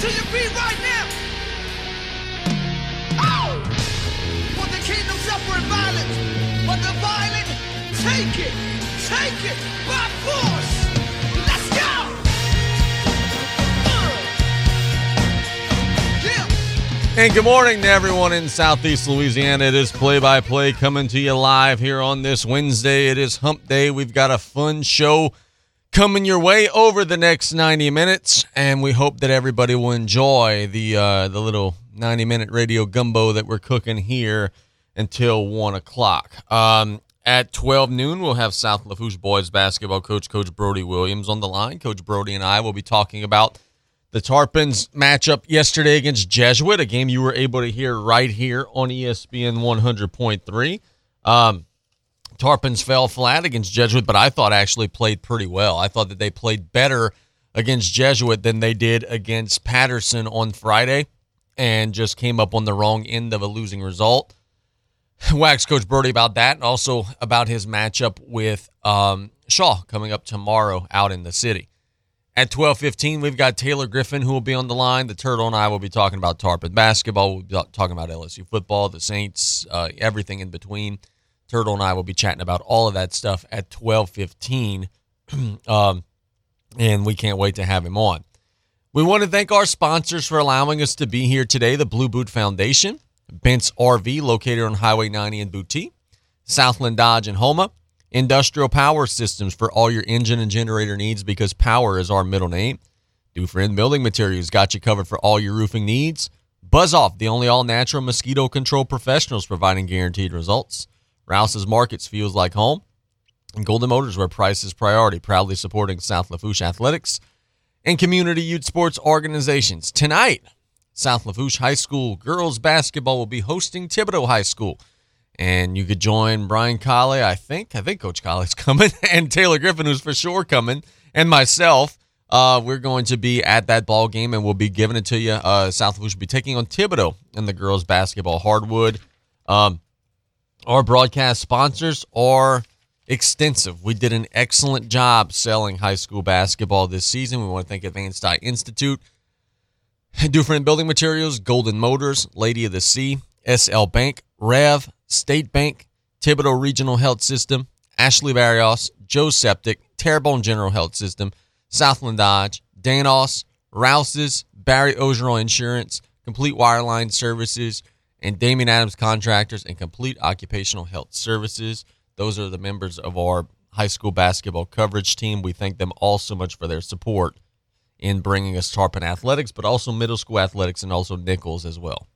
to your feet right now. Oh! For the kingdom suffer violence, but the violent take it, take it by force. Let's go! Uh. Yeah. And good morning to everyone in Southeast Louisiana. It is play by play coming to you live here on this Wednesday. It is hump day. We've got a fun show coming your way over the next 90 minutes, and we hope that everybody will enjoy the uh, the little 90 minute radio gumbo that we're cooking here until 1 o'clock. Um, at 12 noon, we'll have South Lafourche boys basketball coach, Coach Brody Williams, on the line. Coach Brody and I will be talking about the Tarpons matchup yesterday against Jesuit, a game you were able to hear right here on ESPN 100.3. Um, Tarpons fell flat against Jesuit, but I thought actually played pretty well. I thought that they played better against Jesuit than they did against Patterson on Friday and just came up on the wrong end of a losing result. Wax Coach Brody about that and also about his matchup with um, Shaw coming up tomorrow out in the city. At 12:15, we've got Taylor Griffin who will be on the line. The Turtle and I will be talking about Tarpon basketball. We'll be talking about LSU football, the Saints, uh, everything in between. Turtle and I will be chatting about all of that stuff at 12:15, um, and we can't wait to have him on. We want to thank our sponsors for allowing us to be here today: the Blue Boot Foundation, Bent's RV, located on Highway 90 in Boutte, Southland Dodge in Houma, Industrial Power Systems for all your engine and generator needs because power is our middle name. Do Dufresne Building Materials got you covered for all your roofing needs. Buzz Off, the only all natural mosquito control professionals providing guaranteed results. Rouse's Markets feels like home. And Golden Motors, where price is priority, proudly supporting South Lafourche athletics and community youth sports organizations. Tonight, South Lafourche High School girls basketball will be hosting Thibodaux High School. And you could join Brian Colley, I think. I think Coach Colley's coming, and Taylor Griffin, who's for sure coming, and myself. Uh, we're going to be at that ball game, and we'll be giving it to you. Uh, South Lafourche will be taking on Thibodaux in the girls basketball hardwood. Um, our broadcast sponsors are extensive. We did an excellent job selling high school basketball this season. We want to thank Advanced Eye Institute, Dufresne Building Materials, Golden Motors, Lady of the Sea, SL Bank, Rev, State Bank, Thibodaux Regional Health System, Ashley Barrios, Joe Septic, Terrebonne General Health System, Southland Dodge, Danos, Rouse's, Barry Ogeron Insurance, Complete Wireline Services, and Damien Adams Contractors and Complete Occupational Health Services. Those are the members of our high school basketball coverage team. We thank them all so much for their support in bringing us Tarpon athletics, but also middle school athletics and also Nichols as well.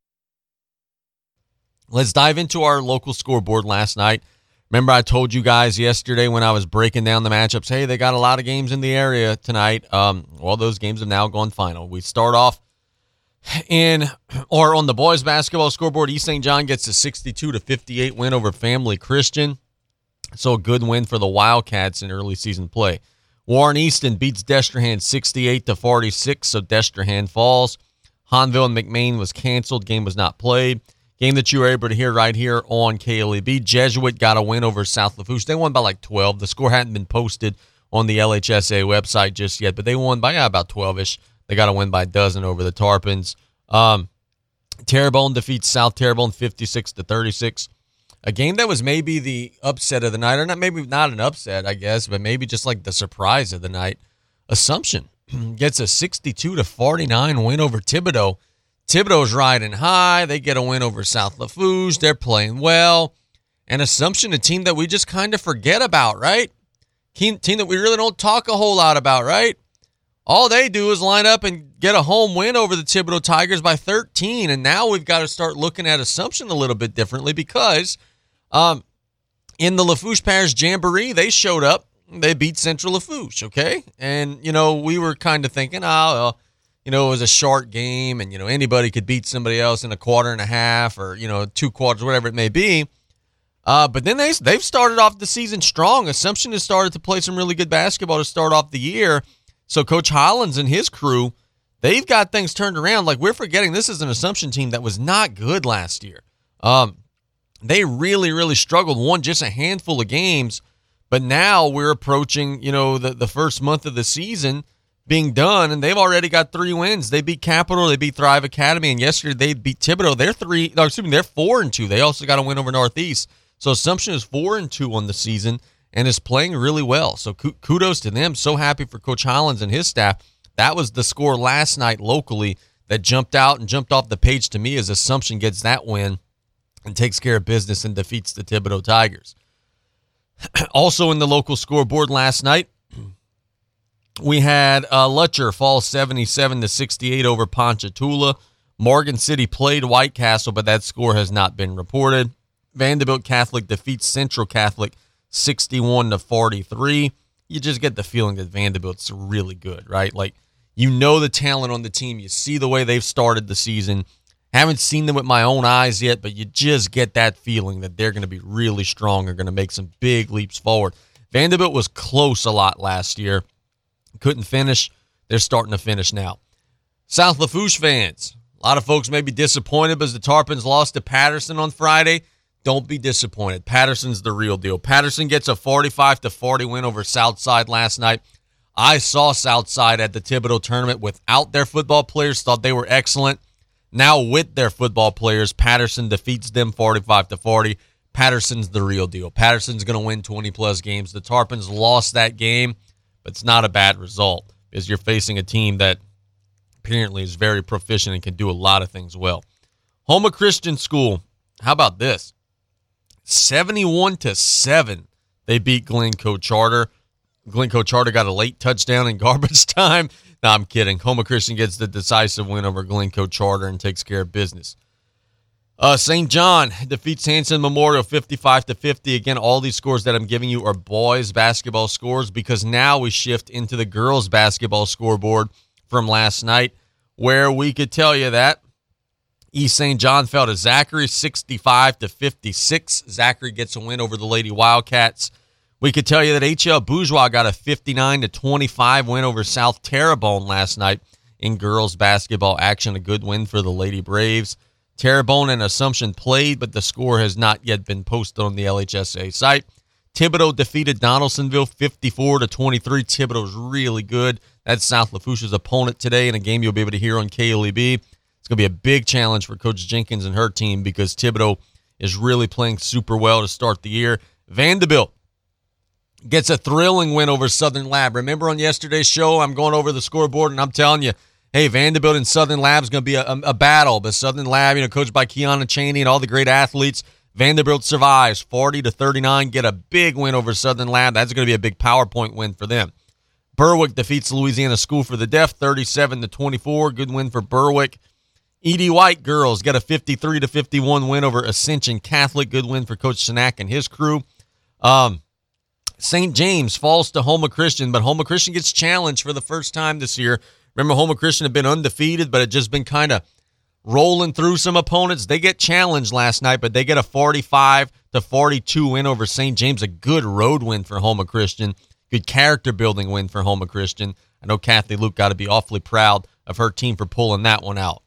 Let's dive into our local scoreboard last night. Remember, I told you guys yesterday when I was breaking down the matchups, hey, they got a lot of games in the area tonight. Um, well, those games have now gone final. We start off in or on the boys basketball scoreboard. East St. John gets a 62 to 58 win over Family Christian. So a good win for the Wildcats in early season play. Warren Easton beats Destrehan 68 to 46, so Destrehan falls. Hahnville and McMain was canceled. Game was not played. Game that you were able to hear right here on KLEB. Jesuit got a win over South Lafourche. They won by like 12. The score hadn't been posted on the LHSA website just yet, but they won by yeah, about 12 ish. They got to win by a dozen over the Tarpons. Um, Terrebonne defeats South Terrebonne 56 to 36. A game that was maybe the upset of the night, or not maybe not an upset, I guess, but maybe just like the surprise of the night. Assumption gets a 62 to 49 win over Thibodaux. Thibodaux's riding high. They get a win over South Lafourche. They're playing well. And Assumption, a team that we just kind of forget about, right? Team, team that we really don't talk a whole lot about, right? All they do is line up and get a home win over the Thibodaux Tigers by 13. And now we've got to start looking at Assumption a little bit differently because um, in the Lafourche Parish Jamboree, they showed up. They beat Central Lafourche, okay? And, you know, we were kind of thinking, oh, well, you know, it was a short game and, you know, anybody could beat somebody else in a quarter and a half or, you know, two quarters, whatever it may be. Uh, but then they, they've started off the season strong. Assumption has started to play some really good basketball to start off the year. So Coach Hollins and his crew, they've got things turned around. Like we're forgetting this is an Assumption team that was not good last year. Um, they really, really struggled, won just a handful of games. But now we're approaching, you know, the, the first month of the season. being done, and they've already got three wins. They beat Capital, they beat Thrive Academy, and yesterday they beat Thibodaux. They're three, no, excuse me, they're four and two. They also got a win over Northeast. So Assumption is four and two on the season and is playing really well. So kudos to them. So happy for Coach Hollins and his staff. That was the score last night locally that jumped out and jumped off the page to me as Assumption gets that win and takes care of business and defeats the Thibodaux Tigers. also in the local scoreboard last night, we had uh, Lutcher fall 77 to 68 over Ponchatoula. Morgan City played White Castle, but that score has not been reported. Vanderbilt Catholic defeats Central Catholic 61 to 43. You just get the feeling that Vanderbilt's really good, right? Like you know the talent on the team. You see the way they've started the season. Haven't seen them with my own eyes yet, but you just get that feeling that they're going to be really strong and going to make some big leaps forward. Vanderbilt was close a lot last year. Couldn't finish. They're starting to finish now. South Lafourche fans, a lot of folks may be disappointed because the Tarpons lost to Patterson on Friday. Don't be disappointed. Patterson's the real deal. Patterson gets a 45 to 40 win over Southside last night. I saw Southside at the Thibodaux tournament without their football players, thought they were excellent. Now with their football players, Patterson defeats them 45 to 40. Patterson's the real deal. Patterson's going to win 20 plus games. The Tarpons lost that game but it's not a bad result because you're facing a team that apparently is very proficient and can do a lot of things well. Houma Christian School, how about this? 71 to 7. They beat Glencoe Charter. Glencoe Charter got a late touchdown in garbage time. No, I'm kidding. Houma Christian gets the decisive win over Glencoe Charter and takes care of business. Uh, St. John defeats Hanson Memorial 55 to 50. Again, all these scores that I'm giving you are boys basketball scores because now we shift into the girls basketball scoreboard from last night, where we could tell you that East St. John fell to Zachary 65 to 56. Zachary gets a win over the Lady Wildcats. We could tell you that HL Bourgeois got a 59 to 25 win over South Terrebonne last night in girls basketball action. A good win for the Lady Braves. Terrebonne and Assumption played, but the score has not yet been posted on the LHSA site. Thibodaux defeated Donaldsonville 54 to 23. Thibodaux's really good. That's South Lafourche's opponent today in a game you'll be able to hear on KLEB. Going to be a big challenge for Coach Jenkins and her team because Thibodaux is really playing super well to start the year. Vanderbilt gets a thrilling win over Southern Lab. Remember on yesterday's show, I'm going over the scoreboard and I'm telling you, hey, Vanderbilt and Southern Lab is going to be a, a, a, battle. But Southern Lab, you know, coached by Kiana Cheney and all the great athletes, Vanderbilt survives 40 to 39, get a big win over Southern Lab. That's going to be a big PowerPoint win for them. Berwick defeats Louisiana School for the Deaf 37 to 24. Good win for Berwick. E.D. White girls got a 53 to 51 win over Ascension Catholic. Good win for Coach Sinak and his crew. Um, St. James falls to Houma Christian, but Houma Christian gets challenged for the first time this year Remember, Houma Christian had been undefeated, but had just been kind of rolling through some opponents. They get challenged last night, but they get a 45 to 42 win over St. James. A good road win for Houma Christian. Good character building win for Houma Christian. I know Kathy Luke got to be awfully proud of her team for pulling that one out.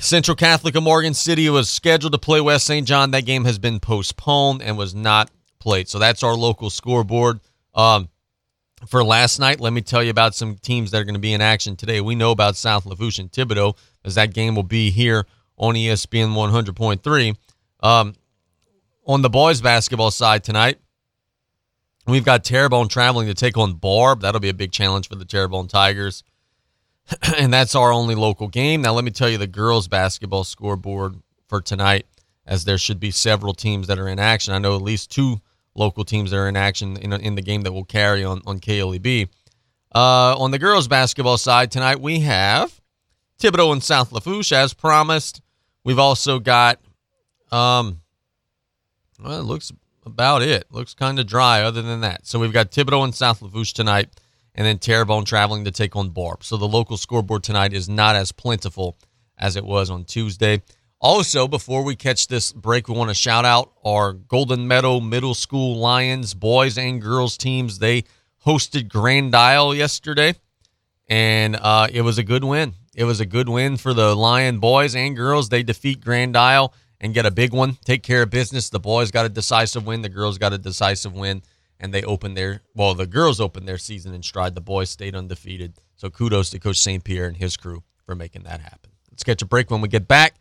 Central Catholic of Morgan City was scheduled to play West St. John. That game has been postponed and was not played. So that's our local scoreboard. Um, for last night, let me tell you about some teams that are going to be in action today. We know about South Lafourche and Thibodaux, as that game will be here on ESPN 100.3. Um, on the boys basketball side tonight, we've got Terrebonne traveling to take on Barbe. That'll be a big challenge for the Terrebonne Tigers. and that's our only local game. Now, let me tell you the girls basketball scoreboard for tonight, as there should be several teams that are in action. I know at least two local teams that are in action in, in the game that will carry on, on KLEB. Uh, on the girls basketball side tonight, we have Thibodaux and South Lafourche, as promised. We've also got, um, well, it looks about it. Looks kind of dry other than that. So we've got Thibodaux and South Lafourche tonight, and then Terrebonne traveling to take on Barbe. So the local scoreboard tonight is not as plentiful as it was on Tuesday. Also, before we catch this break, we want to shout out our Golden Meadow Middle School Lions boys and girls teams. They hosted Grand Isle yesterday, and uh, it was a good win. It was a good win for the Lion boys and girls. They defeat Grand Isle and get a big one. Take care of business. The boys got a decisive win. The girls got a decisive win, and they opened their well, the girls opened their season in stride. The boys stayed undefeated. So kudos to Coach St. Pierre and his crew for making that happen. Let's catch a break when we get back.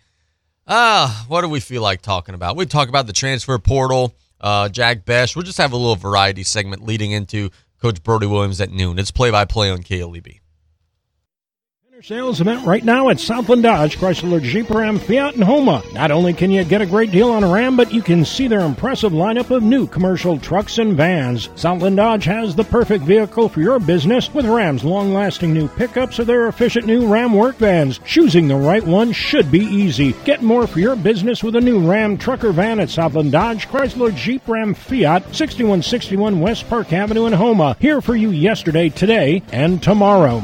Ah, what do we feel like talking about? We talk about the transfer portal, uh, Jack Bech. We'll just have a little variety segment leading into Coach Brody Williams at noon. It's play by play on KLEB. Sales event right now at Southland Dodge, Chrysler, Jeep, Ram, Fiat, and Houma. Not only can you get a great deal on a Ram, but you can see their impressive lineup of new commercial trucks and vans. Southland Dodge has the perfect vehicle for your business with Ram's long-lasting new pickups or their efficient new Ram work vans. Choosing the right one should be easy. Get more for your business with a new Ram trucker van at Southland Dodge, Chrysler, Jeep, Ram, Fiat, 6161 West Park Avenue in Houma. Here for you yesterday, today, and tomorrow.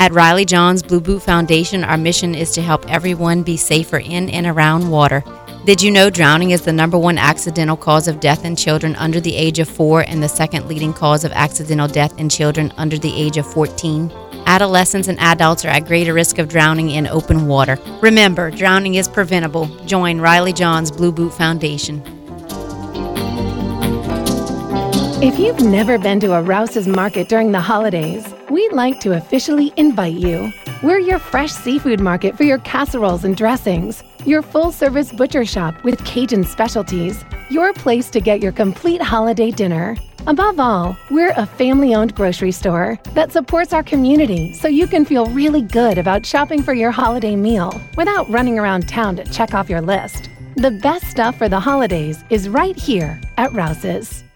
At Riley Johns Blue Boot Foundation, our mission is to help everyone be safer in and around water. Did you know drowning is the number one accidental cause of death in children under the age of four and the second leading cause of accidental death in children under the age of 14? Adolescents and adults are at greater risk of drowning in open water. Remember, drowning is preventable. Join Riley Johns Blue Boot Foundation. If you've never been to a Rouse's market during the holidays, we'd like to officially invite you. We're your fresh seafood market for your casseroles and dressings, your full service butcher shop with Cajun specialties, your place to get your complete holiday dinner. Above all, we're a family owned grocery store that supports our community so you can feel really good about shopping for your holiday meal without running around town to check off your list. The best stuff for the holidays is right here at Rouse's.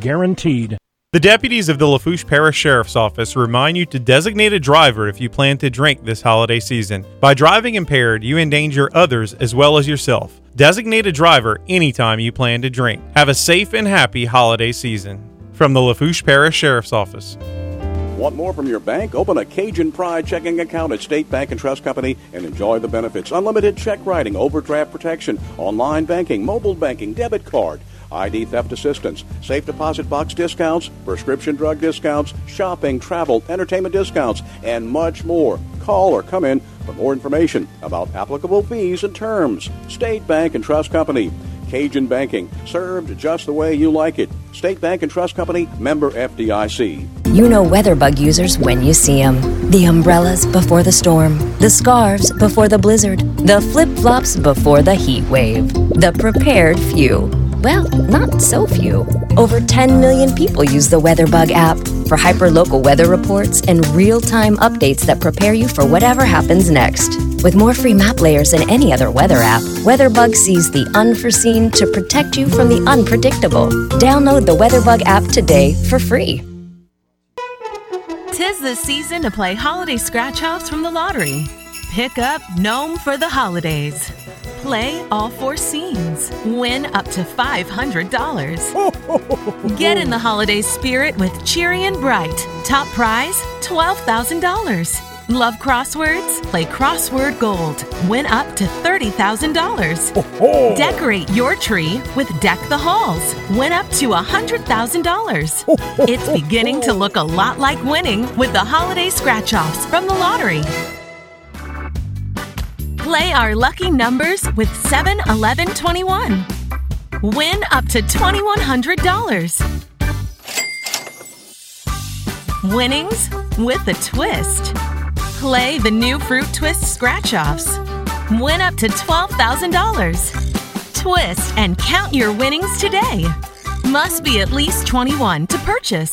guaranteed. The deputies of the Lafourche Parish Sheriff's Office remind you to designate a driver if you plan to drink this holiday season. By driving impaired, you endanger others as well as yourself. Designate a driver anytime you plan to drink. Have a safe and happy holiday season. From the Lafourche Parish Sheriff's Office. Want more from your bank? Open a Cajun Pride checking account at State Bank and Trust Company and enjoy the benefits. Unlimited check writing, overdraft protection, online banking, mobile banking, debit card. ID theft assistance, safe deposit box discounts, prescription drug discounts, shopping, travel, entertainment discounts, and much more. Call or come in for more information about applicable fees and terms. State Bank and Trust Company. Cajun Banking, served just the way you like it. State Bank and Trust Company, member FDIC. You know WeatherBug users when you see them. The umbrellas before the storm, the scarves before the blizzard, the flip flops before the heat wave. The prepared few. Well, not so few. Over 10 million people use the WeatherBug app for hyperlocal weather reports and real time updates that prepare you for whatever happens next. With more free map layers than any other weather app, WeatherBug sees the unforeseen to protect you from the unpredictable. Download the WeatherBug app today for free. Tis the season to play holiday scratch offs from the lottery. Pick up Gnome for the holidays. Play all four scenes. Win up to $500. Get in the holiday spirit with Cheery and Bright. Top prize $12,000. Love crosswords? Play Crossword Gold. Win up to $30,000. Decorate your tree with Deck the Halls. Win up to $100,000. It's beginning to look a lot like winning with the holiday scratch offs from the lottery. Play our lucky numbers with 7 11 21. Win up to $2,100. Winnings with a twist. Play the new Fruit Twist scratch offs. Win up to $12,000. twist, and count your winnings today. Must be at least 21 to purchase.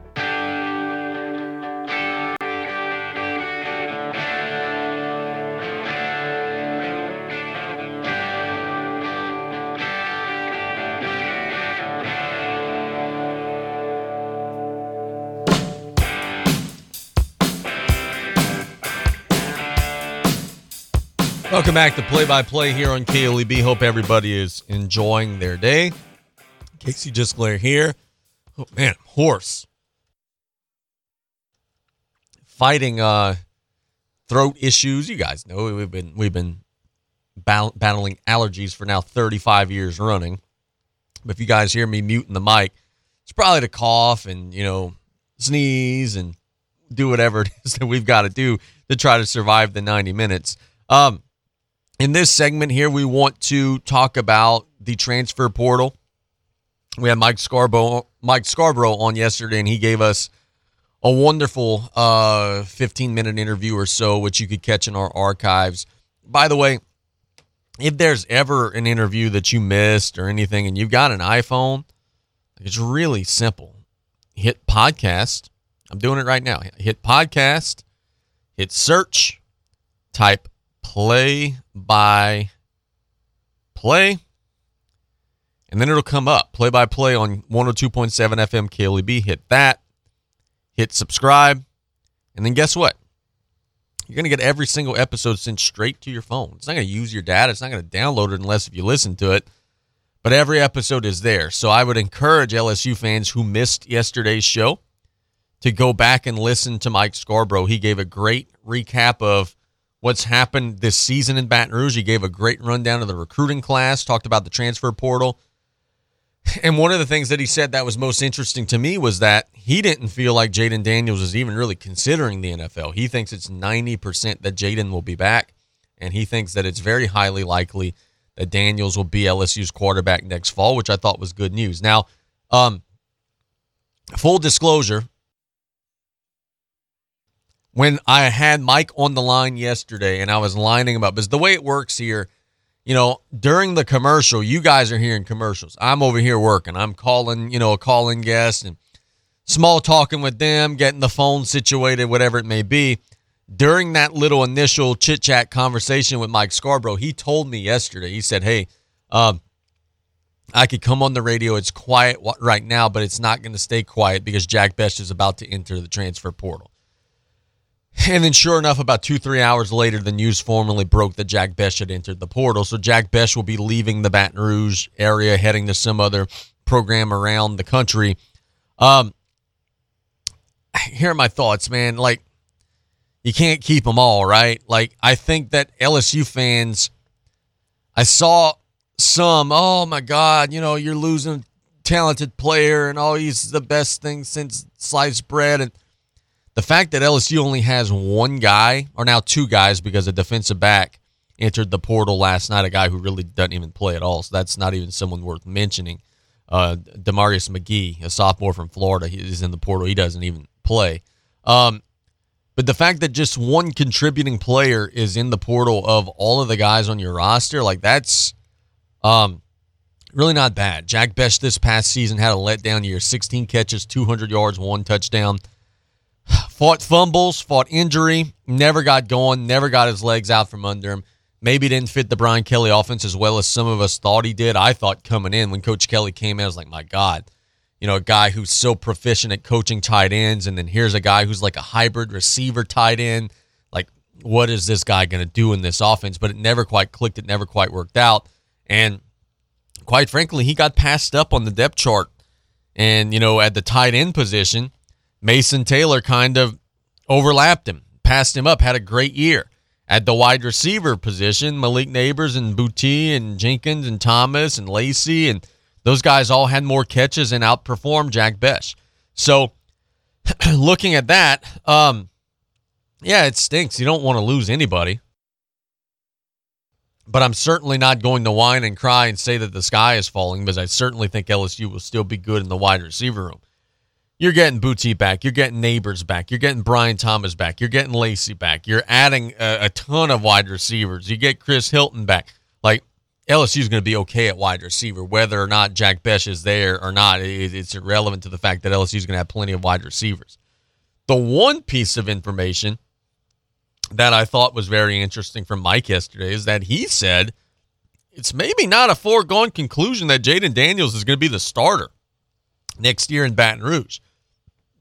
Welcome back to Play by Play here on KLEB. Hope everybody is enjoying their day. Casey Glare here. Oh man, horse. Fighting uh throat issues. You guys know we've been we've been bat- battling allergies for now 35 years running. But if you guys hear me muting the mic, it's probably to cough and, you know, sneeze and do whatever it is that we've got to do to try to survive the 90 minutes. Um in this segment here, we want to talk about the transfer portal. We had Mike Scarborough, Mike Scarborough on yesterday, and he gave us a wonderful uh, 15 minute interview or so, which you could catch in our archives. By the way, if there's ever an interview that you missed or anything, and you've got an iPhone, it's really simple. Hit podcast. I'm doing it right now. Hit podcast, hit search, type play by play, and then it'll come up play by play on 102.7 FM KLEB. Hit that, hit subscribe, and then guess what? You're going to get every single episode sent straight to your phone. It's not going to use your data, it's not going to download it unless if you listen to it. But every episode is there. So I would encourage LSU fans who missed yesterday's show to go back and listen to Mike Scarborough. He gave a great recap of what's happened this season in Baton Rouge. He gave a great rundown of the recruiting class, talked about the transfer portal. And one of the things that he said that was most interesting to me was that he didn't feel like Jayden Daniels is even really considering the NFL. He thinks it's 90% that Jayden will be back, and he thinks that it's very highly likely that Daniels will be LSU's quarterback next fall, which I thought was good news. Now, um, full disclosure, when I had Mike on the line yesterday and I was lining him up, because the way it works here, you know, during the commercial, you guys are hearing commercials. I'm over here working. I'm calling, you know, a calling guest and small talking with them, getting the phone situated, whatever it may be. During that little initial chit chat conversation with Mike Scarborough, he told me yesterday, he said, Hey, um, I could come on the radio. It's quiet right now, but it's not going to stay quiet because Jack Bech is about to enter the transfer portal. And then, sure enough, about two, three hours later, the news formally broke that Jack Bech had entered the portal. So Jack Bech will be leaving the Baton Rouge area, heading to some other program around the country. Um, here are my thoughts, man. Like, you can't keep them all, right? Like, I think that LSU fans, I saw some, oh my God, you know, you're losing a talented player and oh, he's the best thing since sliced bread. And the fact that LSU only has one guy, or now two guys, because a defensive back entered the portal last night, a guy who really doesn't even play at all. So that's not even someone worth mentioning. Uh, Demarius McGee, a sophomore from Florida, he's in the portal. He doesn't even play. Um, but the fact that just one contributing player is in the portal of all of the guys on your roster, like that's um, really not bad. Jack Bech this past season had a letdown year 16 catches, 200 yards, one touchdown fought fumbles, fought injury, never got going, never got his legs out from under him. Maybe didn't fit the Brian Kelly offense as well as some of us thought he did. I thought coming in when Coach Kelly came in, I was like, my God, you know, a guy who's so proficient at coaching tight ends, and then here's a guy who's like a hybrid receiver tight end. Like, what is this guy going to do in this offense? But it never quite clicked. It never quite worked out. And quite frankly, he got passed up on the depth chart. And, you know, at the tight end position, Mason Taylor kind of overlapped him, passed him up, had a great year. At the wide receiver position, Malik Nabers and Boutte and Jenkins and Thomas and Lacey and those guys all had more catches and outperformed Jack Bech. So looking at that, um, yeah, it stinks. You don't want to lose anybody. But I'm certainly not going to whine and cry and say that the sky is falling because I certainly think LSU will still be good in the wide receiver room. You're getting Boutte back. You're getting Nabers back. You're getting Brian Thomas back. You're getting Lacey back. You're adding a, a ton of wide receivers. You get Chris Hilton back. Like LSU is going to be okay at wide receiver, whether or not Jack Bech is there or not. It, it's irrelevant to the fact that LSU is going to have plenty of wide receivers. The one piece of information that I thought was very interesting from Mike yesterday is that he said it's maybe not a foregone conclusion that Jayden Daniels is going to be the starter next year in Baton Rouge.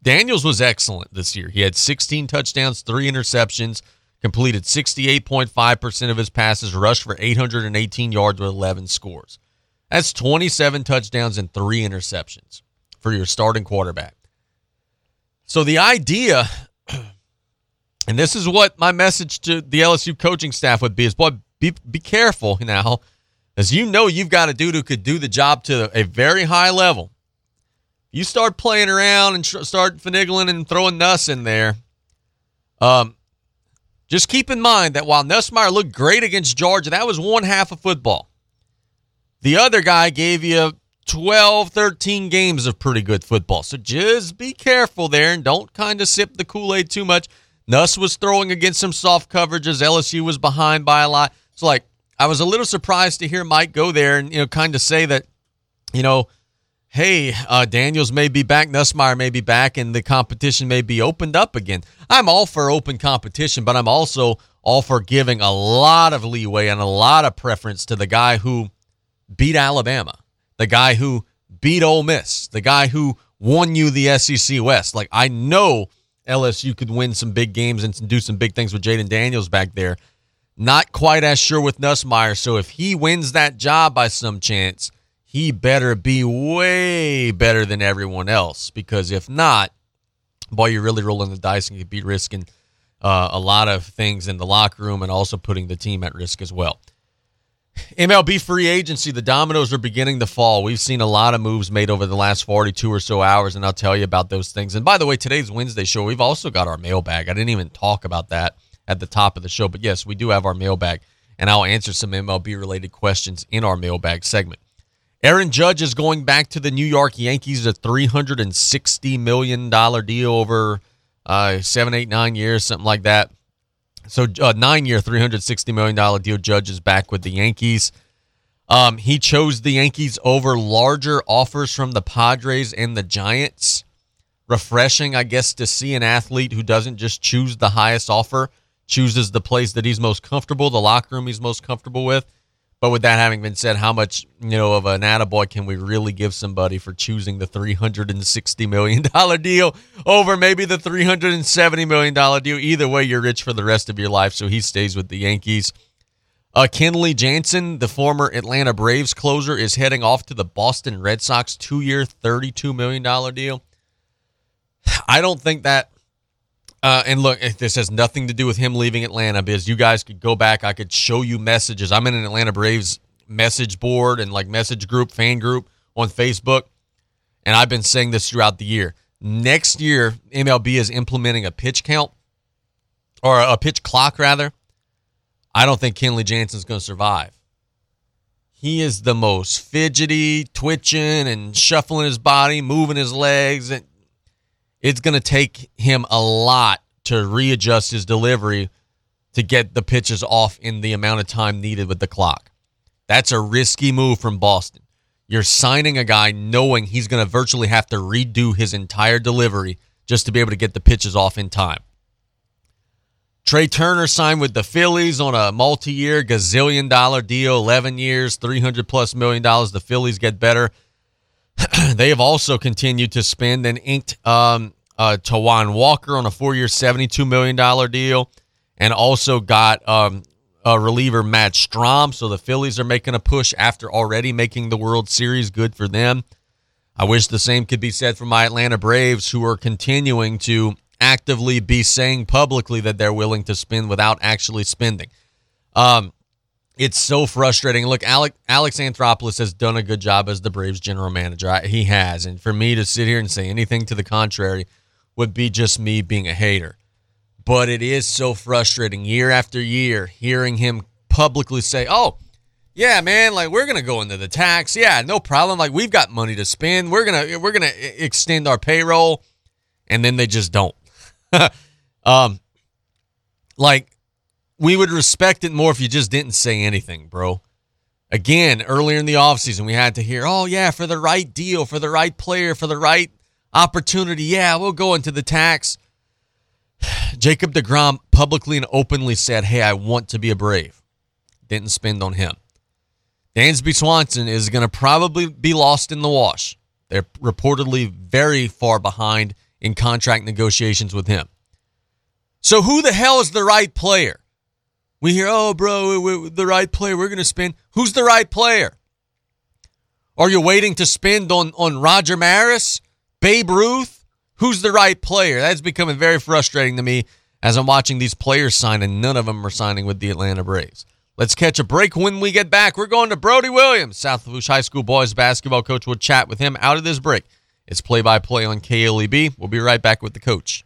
Daniels was excellent this year. He had 16 touchdowns, three interceptions, completed 68.5% of his passes, rushed for 818 yards with 11 scores. That's 27 touchdowns and three interceptions for your starting quarterback. So the idea and this is what my message to the LSU coaching staff would be: is boy, be be careful now, as you know you've got a dude who could do the job to a very high level. You start playing around and tr- start finagling and throwing Nuss in there. Um, just keep in mind that while Nussmeier looked great against Georgia, that was one half of football. The other guy gave you 12, 13 games of pretty good football. So just be careful there and don't kind of sip the Kool Aid too much. Nuss was throwing against some soft coverages. LSU was behind by a lot. So like I was a little surprised to hear Mike go there and you know kind of say that, you know, hey, uh, Daniels may be back, Nussmeier may be back, and the competition may be opened up again. I'm all for open competition, but I'm also all for giving a lot of leeway and a lot of preference to the guy who beat Alabama, the guy who beat Ole Miss, the guy who won you the SEC West. Like I know LSU could win some big games and do some big things with Jayden Daniels back there. Not quite as sure with Nussmeier. So if he wins that job by some chance, he better be way better than everyone else. Because if not, boy, you're really rolling the dice and you'd be risking uh, a lot of things in the locker room and also putting the team at risk as well. MLB free agency, the dominoes are beginning to fall. We've seen a lot of moves made over the last 42 or so hours, and I'll tell you about those things. And by the way, today's Wednesday show, we've also got our mailbag. I didn't even talk about that at the top of the show, but yes, we do have our mailbag, and I'll answer some MLB related questions in our mailbag segment. Aaron Judge is going back to the New York Yankees, a $360 million deal over uh, seven, eight, nine years, something like that. So uh, nine year, three hundred sixty million dollar deal. Judge is back with the Yankees. Um, he chose the Yankees over larger offers from the Padres and the Giants. Refreshing, I guess, to see an athlete who doesn't just choose the highest offer, chooses the place that he's most comfortable, the locker room he's most comfortable with. But with that having been said, how much you know of an attaboy can we really give somebody for choosing the three hundred and sixty million dollar deal over maybe the three hundred and seventy million dollar deal? Either way, you're rich for the rest of your life. So he stays with the Yankees. Uh, Kenley Jansen, the former Atlanta Braves closer, is heading off to the Boston Red Sox two-year, thirty-two million dollar deal. I don't think that uh, and look, this has nothing to do with him leaving Atlanta because you guys could go back. I could show you messages. I'm in an Atlanta Braves message board and like message group, fan group on Facebook. And I've been saying this throughout the year. Next year, MLB is implementing a pitch count or a pitch clock, rather. I don't think Kenley Jansen's going to survive. He is the most fidgety, twitching, and shuffling his body, moving his legs. And it's going to take him a lot to readjust his delivery to get the pitches off in the amount of time needed with the clock. That's a risky move from Boston. You're signing a guy knowing he's going to virtually have to redo his entire delivery just to be able to get the pitches off in time. Trea Turner signed with the Phillies on a multi year gazillion dollar deal, 11 years, 300 plus million dollars. The Phillies get better. they have also continued to spend and inked um, uh, Taijuan Walker on a four-year, seventy-two million dollar deal, and also got um, a reliever Matt Strahm. So the Phillies are making a push after already making the World Series. Good for them. I wish the same could be said for my Atlanta Braves, who are continuing to actively be saying publicly that they're willing to spend without actually spending. Um, it's so frustrating. Look, Alex, Alex Anthopoulos has done a good job as the Braves general manager. I, he has. And for me to sit here and say anything to the contrary would be just me being a hater. But it is so frustrating year after year hearing him publicly say, oh, yeah, man, like we're gonna go into the tax. Yeah, no problem. Like we've got money to spend. We're gonna we're gonna extend our payroll, and then they just don't. um, like we would respect it more if you just didn't say anything, bro. Again, earlier in the offseason, we had to hear, oh, yeah, for the right deal, for the right player, for the right opportunity. Yeah, we'll go into the tax. Jacob DeGrom publicly and openly said, hey, I want to be a Brave. Didn't spend on him. Dansby Swanson is going to probably be lost in the wash. They're reportedly very far behind in contract negotiations with him. So, who the hell is the right player? We hear, oh, bro, we, the right player. We're going to spend. Who's the right player? Are you waiting to spend on, on Roger Maris, Babe Ruth? Who's the right player? That's becoming very frustrating to me as I'm watching these players sign, and none of them are signing with the Atlanta Braves. Let's catch a break when we get back. We're going to Brody Williams, South Lafourche High School boys basketball coach. We'll chat with him out of this break. It's play by play on KLEB. We'll be right back with the coach.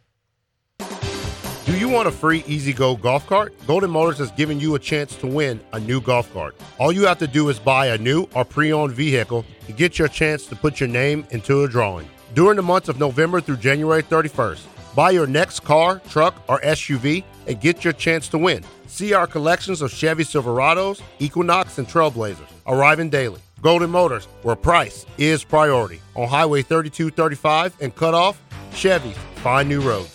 Do you want a free E-Z-GO golf cart? Golden Motors has given you a chance to win a new golf cart. All you have to do is buy a new or pre owned vehicle to get your chance to put your name into a drawing. During the months of November through January 31st, buy your next car, truck, or SUV and get your chance to win. See our collections of Chevy Silverados, Equinox, and Trailblazers arriving daily. Golden Motors, where price is priority. On Highway 3235 and Cutoff, Chevy, find new roads.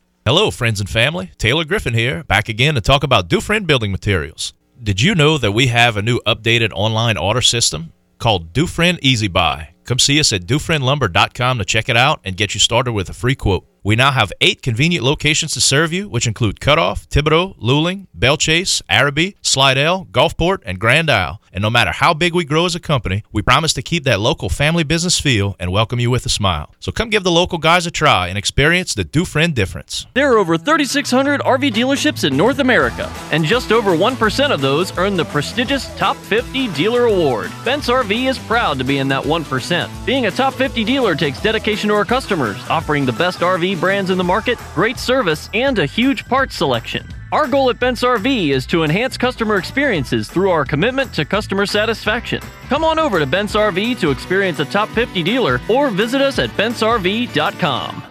Hello, friends and family. Taylor Griffin here, back again to talk about Dufresne Building Materials. Did you know that we have a new updated online order system called Dufresne Easy Buy? Come see us at DufresneLumber.com to check it out and get you started with a free quote. We now have eight convenient locations to serve you, which include Cutoff, Thibodaux, Luling, Belle Chasse, Arabi, Slidell, Gulfport, and Grand Isle. And no matter how big we grow as a company, we promise to keep that local family business feel and welcome you with a smile. So come give the local guys a try and experience the Dufresne difference. There are over 3,600 RV dealerships in North America, and just over 1% of those earn the prestigious Top 50 Dealer Award. Bent's RV is proud to be in that 1%. Being a Top 50 dealer takes dedication to our customers, offering the best RV brands in the market, great service, and a huge parts selection. Our goal at Bent's RV is to enhance customer experiences through our commitment to customer satisfaction. Come on over to Bent's RV to experience a top 50 dealer or visit us at bentsrv.com.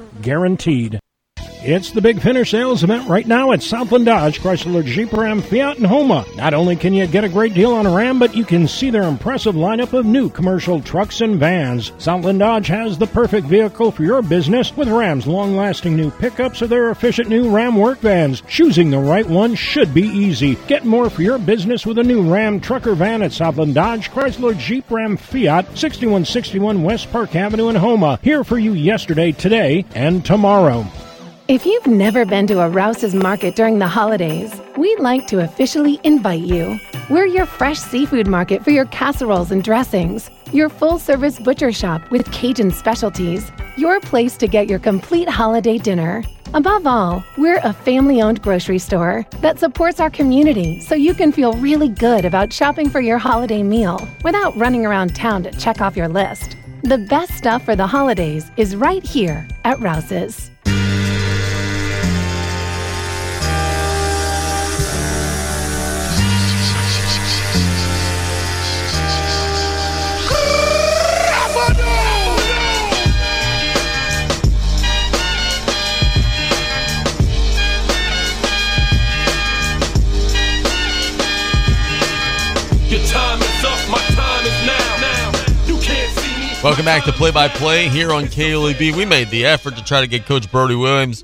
guaranteed. It's the big finish sales event right now at Southland Dodge, Chrysler, Jeep, Ram, Fiat, and Houma. Not only can you get a great deal on a Ram, but you can see their impressive lineup of new commercial trucks and vans. Southland Dodge has the perfect vehicle for your business with Ram's long-lasting new pickups or their efficient new Ram work vans. Choosing the right one should be easy. Get more for your business with a new Ram trucker van at Southland Dodge, Chrysler, Jeep, Ram, Fiat, 6161 West Park Avenue in Houma. Here for you yesterday, today, and tomorrow. If you've never been to a Rouse's Market during the holidays, we'd like to officially invite you. We're your fresh seafood market for your casseroles and dressings, your full service butcher shop with Cajun specialties, your place to get your complete holiday dinner. Above all, we're a family owned grocery store that supports our community so you can feel really good about shopping for your holiday meal without running around town to check off your list. The best stuff for the holidays is right here at Rouse's. Welcome back to Play by Play here on KLEB. We made the effort to try to get Coach Brody Williams.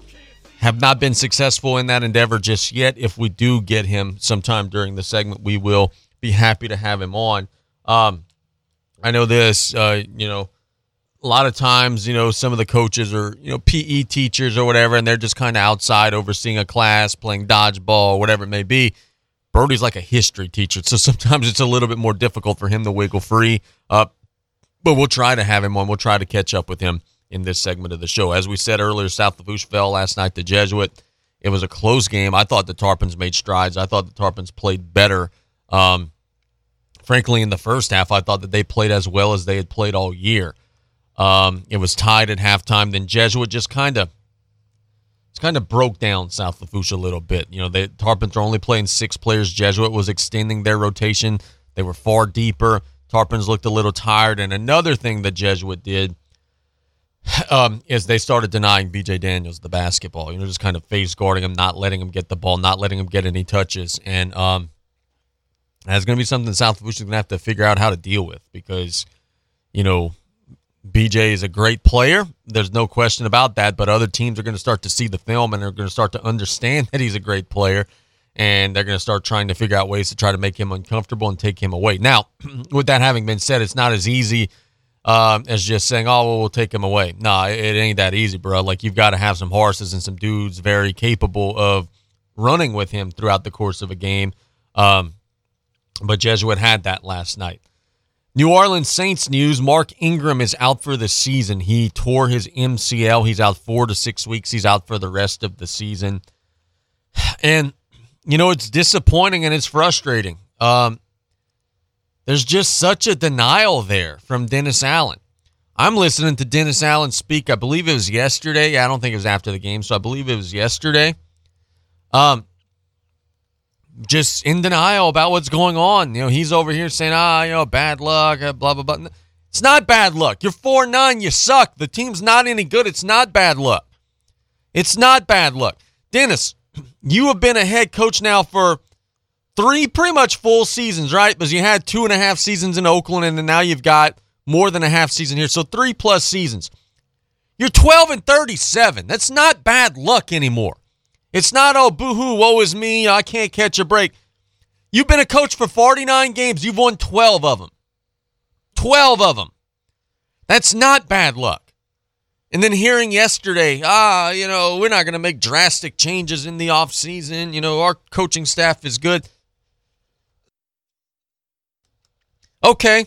Have not been successful in that endeavor just yet. If we do get him sometime during the segment, we will be happy to have him on. Um, I know this, uh, you know, a lot of times, you know, some of the coaches are, you know, PE teachers or whatever, and they're just kind of outside overseeing a class, playing dodgeball, whatever it may be. Brody's like a history teacher, so sometimes it's a little bit more difficult for him to wiggle free. Uh, but we'll try to have him on. We'll try to catch up with him in this segment of the show. As we said earlier, South Lafourche fell last night to Jesuit. It was a close game. I thought the Tarpons made strides. I thought the Tarpons played better. Um, frankly, in the first half, I thought that they played as well as they had played all year. Um, it was tied at halftime. Then Jesuit just kind of kind of broke down South Lafourche a little bit. You know, the Tarpons are only playing six players. Jesuit was extending their rotation. They were far deeper. Tarpons looked a little tired. And another thing that Jesuit did um, is they started denying BJ Daniels the basketball. You know, just kind of face guarding him, not letting him get the ball, not letting him get any touches. And um, that's going to be something South Lafourche is going to have to figure out how to deal with because, you know, BJ is a great player. There's no question about that. But other teams are going to start to see the film and they're going to start to understand that he's a great player. And they're going to start trying to figure out ways to try to make him uncomfortable and take him away. Now, with that having been said, it's not as easy um, as just saying, oh, well, we'll take him away. No, it, it ain't that easy, bro. Like, you've got to have some horses and some dudes very capable of running with him throughout the course of a game. Um, but Jesuit had that last night. New Orleans Saints news Mark Ingram is out for the season. He tore his MCL. He's out four to six weeks. He's out for the rest of the season. And, you know, it's disappointing and it's frustrating. Um, there's just such a denial there from Dennis Allen. I'm listening to Dennis Allen speak. I believe it was yesterday. I don't think it was after the game, so I believe it was yesterday. Um, just in denial about what's going on. You know, he's over here saying, ah, you know, bad luck, uh, blah, blah, blah. It's not bad luck. You're 4 9. You suck. The team's not any good. It's not bad luck. It's not bad luck. Dennis, you have been a head coach now for three pretty much full seasons, right? Because you had two and a half seasons in Oakland, and then now you've got more than a half season here. So three plus seasons. You're 12 and 37. That's not bad luck anymore. It's not, oh, boo hoo, woe is me, I can't catch a break. You've been a coach for 49 games, you've won 12 of them. 12 of them. That's not bad luck. And then hearing yesterday, ah, you know, we're not going to make drastic changes in the offseason. You know, our coaching staff is good. Okay,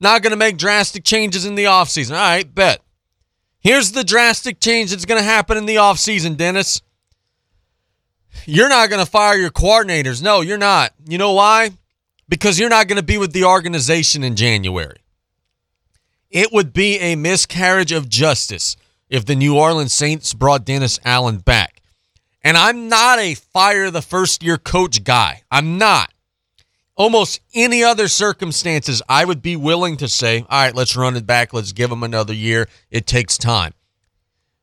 not going to make drastic changes in the offseason. All right, bet. Here's the drastic change that's going to happen in the offseason, Dennis. You're not going to fire your coordinators. No, you're not. You know why? Because you're not going to be with the organization in January. It would be a miscarriage of justice if the New Orleans Saints brought Dennis Allen back. And I'm not a fire the first year coach guy. I'm not. Almost any other circumstances, I would be willing to say, all right, let's run it back. Let's give him another year. It takes time.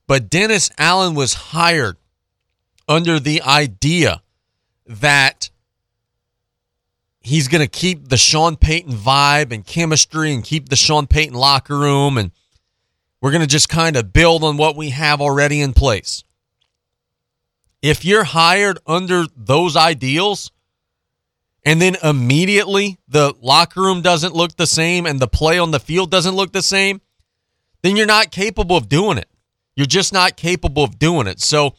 But Dennis Allen was hired under the idea that he's going to keep the Sean Payton vibe and chemistry and keep the Sean Payton locker room. And we're going to just kind of build on what we have already in place. If you're hired under those ideals, and then immediately the locker room doesn't look the same and the play on the field doesn't look the same, then you're not capable of doing it. You're just not capable of doing it. So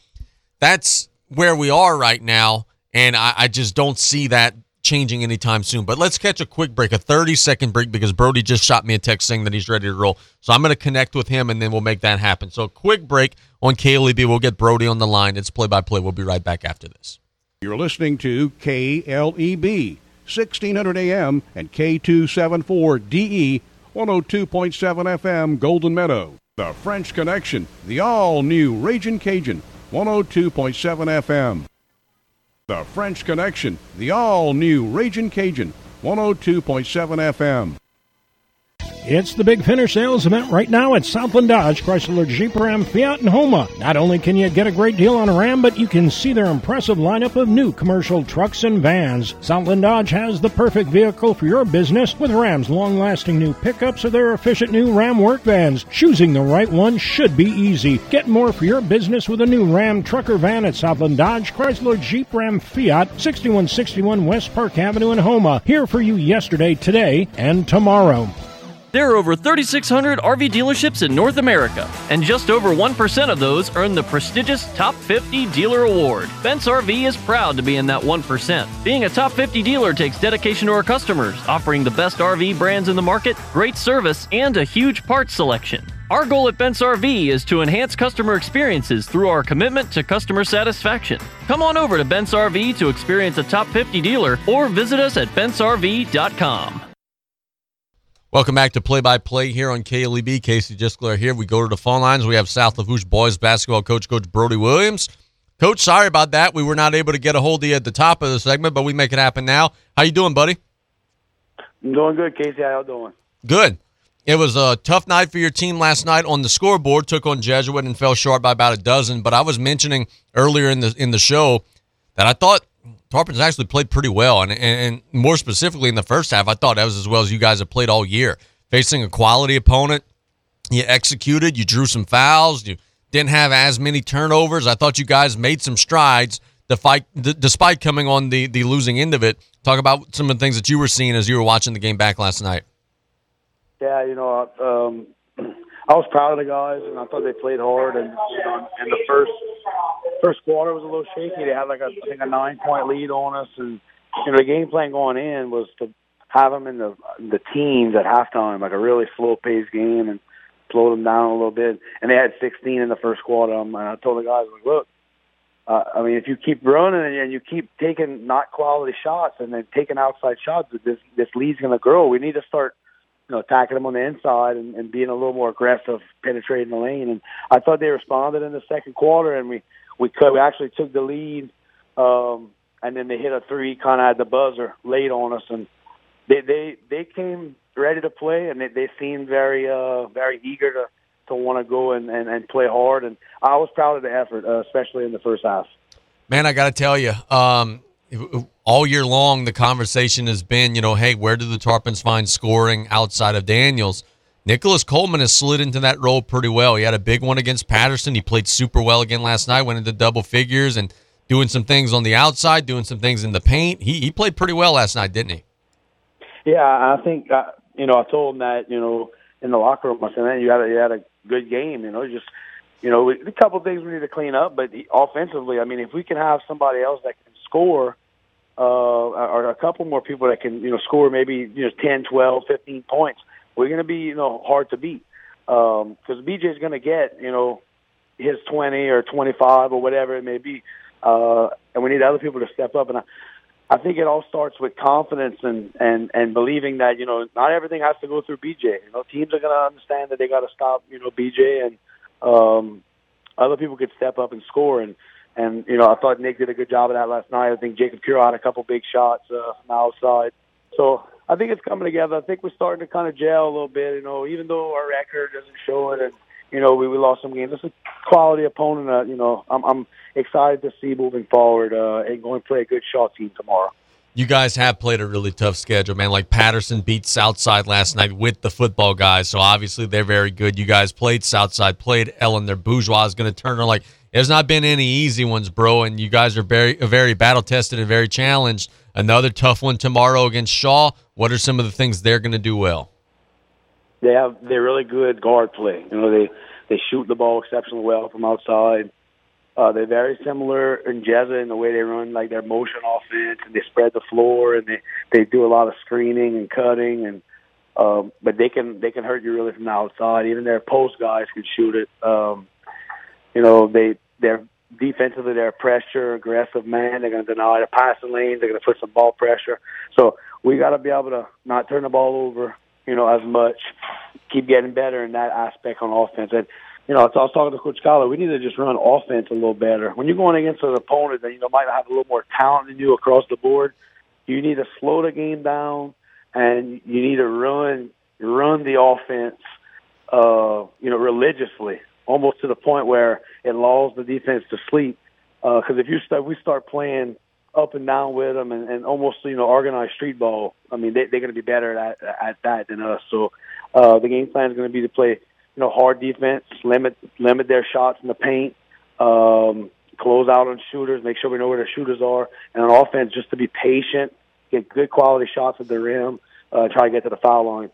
that's where we are right now, and I, I just don't see that changing anytime soon. But let's catch a quick break, a 30 second break, because Brody just shot me a text saying that he's ready to roll. So I'm going to connect with him, and then we'll make that happen. So quick break on KLEB. We'll get Brody on the line. It's play by play. We'll be right back after this. You're listening to KLEB, 1600 AM and K274DE, 102.7 FM, Golden Meadow. The French Connection, the all new Raging Cajun, 102.7 FM. The French Connection, the all new Raging Cajun, 102.7 FM. It's the big finish sales event right now at Southland Dodge, Chrysler, Jeep, Ram, Fiat, and Houma. Not only can you get a great deal on a Ram, but you can see their impressive lineup of new commercial trucks and vans. Southland Dodge has the perfect vehicle for your business with Ram's long-lasting new pickups or their efficient new Ram work vans. Choosing the right one should be easy. Get more for your business with a new Ram trucker van at Southland Dodge, Chrysler, Jeep, Ram, Fiat, 6161 West Park Avenue in Houma. Here for you yesterday, today, and tomorrow. There are over 3,600 RV dealerships in North America, and just over 1% of those earn the prestigious Top 50 Dealer Award. Bent's RV is proud to be in that 1%. Being a Top 50 dealer takes dedication to our customers, offering the best RV brands in the market, great service, and a huge parts selection. Our goal at Bent's RV is to enhance customer experiences through our commitment to customer satisfaction. Come on over to Bent's RV to experience a top 50 dealer or visit us at bentsrv.com. Welcome back to Play by Play here on KLEB. Casey Gisclair here. We go to the phone lines. We have South Lafourche boys basketball coach, Coach Brody Williams. Coach, sorry about that. We were not able to get a hold of you at the top of the segment, but we make it happen now. How you doing, buddy? I'm doing good, Casey. How you doing? Good. It was a tough night for your team last night on the scoreboard. Took on Jesuit and fell short by about a dozen. But I was mentioning earlier in the in the show that I thought Tarpons actually played pretty well, and, and, more specifically in the first half, I thought that was as well as you guys have played all year. Facing a quality opponent, you executed, you drew some fouls, you didn't have as many turnovers. I thought you guys made some strides despite, despite coming on the, the losing end of it. Talk about some of the things that you were seeing as you were watching the game back last night. Yeah, you know, um, I was proud of the guys, and I thought they played hard. And you know, in the first first quarter was a little shaky. They had like a I think a nine point lead on us, and you know the game plan going in was to have them in the the teams at halftime, like a really slow paced game, and slow them down a little bit. And they had 16 in the first quarter. Um, and I told the guys, like, look, uh, I mean, if you keep running and you keep taking not quality shots and then taking outside shots, this this lead's going to grow. We need to start you know, attacking them on the inside and, and being a little more aggressive, penetrating the lane. And I thought they responded in the second quarter, and we we could we actually took the lead, um, and then they hit a three, kind of at the buzzer late on us, and they they they came ready to play, and they, they seemed very uh very eager to to want to go and, and and play hard. And I was proud of the effort, uh, especially in the first half. Man, I got to tell you, um, all year long, the conversation has been, you know, hey, where do the Tarpons find scoring outside of Daniels? Nicholas Coleman has slid into that role pretty well. He had a big one against Patterson. He played super well again last night, went into double figures and doing some things on the outside, doing some things in the paint. He he played pretty well last night, didn't he? Yeah, I think uh, you know I told him that you know in the locker room. I said, "Man, you had a, you had a good game. You know, just you know a couple things we need to clean up, but offensively, I mean, if we can have somebody else that can score." uh, or a couple more people that can, you know, score maybe, you know, 10, 12, 15 points, we're going to be, you know, hard to beat. Because um, BJ is going to get, you know, his 20 or 25 or whatever it may be. Uh, and we need other people to step up. And I, I think it all starts with confidence and, and, and believing that, you know, not everything has to go through BJ. You know, teams are going to understand that they got to stop, you know, BJ and um, other people could step up and score. And, and you know, I thought Nick did a good job of that last night. I think Jacob Cure had a couple big shots uh, from outside. So I think it's coming together. I think we're starting to kind of gel a little bit. You know, even though our record doesn't show it, and you know, we, we lost some games. It's a quality opponent. Uh, you know, I'm, I'm excited to see moving forward uh, and going to play a good shot team tomorrow. You guys have played a really tough schedule, man. Like Patterson beat Southside last night with the football guys, so obviously they're very good. You guys played Southside, played Ellen. Their bourgeois is going to turn. On like there's not been any easy ones, bro, and you guys are very very battle tested and very challenged. Another tough one tomorrow against Shaw. What are some of the things they're going to do well? They have they're really good guard play. You know they they shoot the ball exceptionally well from outside. Uh, they're very similar in Jezza in the way they run like their motion offense and they spread the floor and they they do a lot of screening and cutting and um, but they can they can hurt you really from the outside. Even their post guys can shoot it. Um, you know they they're defensively they're pressure aggressive man. They're going to deny the passing lanes. They're going to put some ball pressure. So we got to be able to not turn the ball over. You know as much. Keep getting better in that aspect on offense and you know, I was talking to Coach Collar. We need to just run offense a little better. When you're going against an opponent that you know might have a little more talent than you across the board, you need to slow the game down and you need to run run the offense, uh, you know, religiously, almost to the point where it lulls the defense to sleep. Because if you start, we start playing up and down with them and, and almost you know organized street ball. I mean, they, they're going to be better at at that than us. So uh, the game plan is going to be to play you know, hard defense, limit limit their shots in the paint, um, close out on shooters, make sure we know where their shooters are, and on offense, just to be patient, get good quality shots at the rim, uh, try to get to the foul line.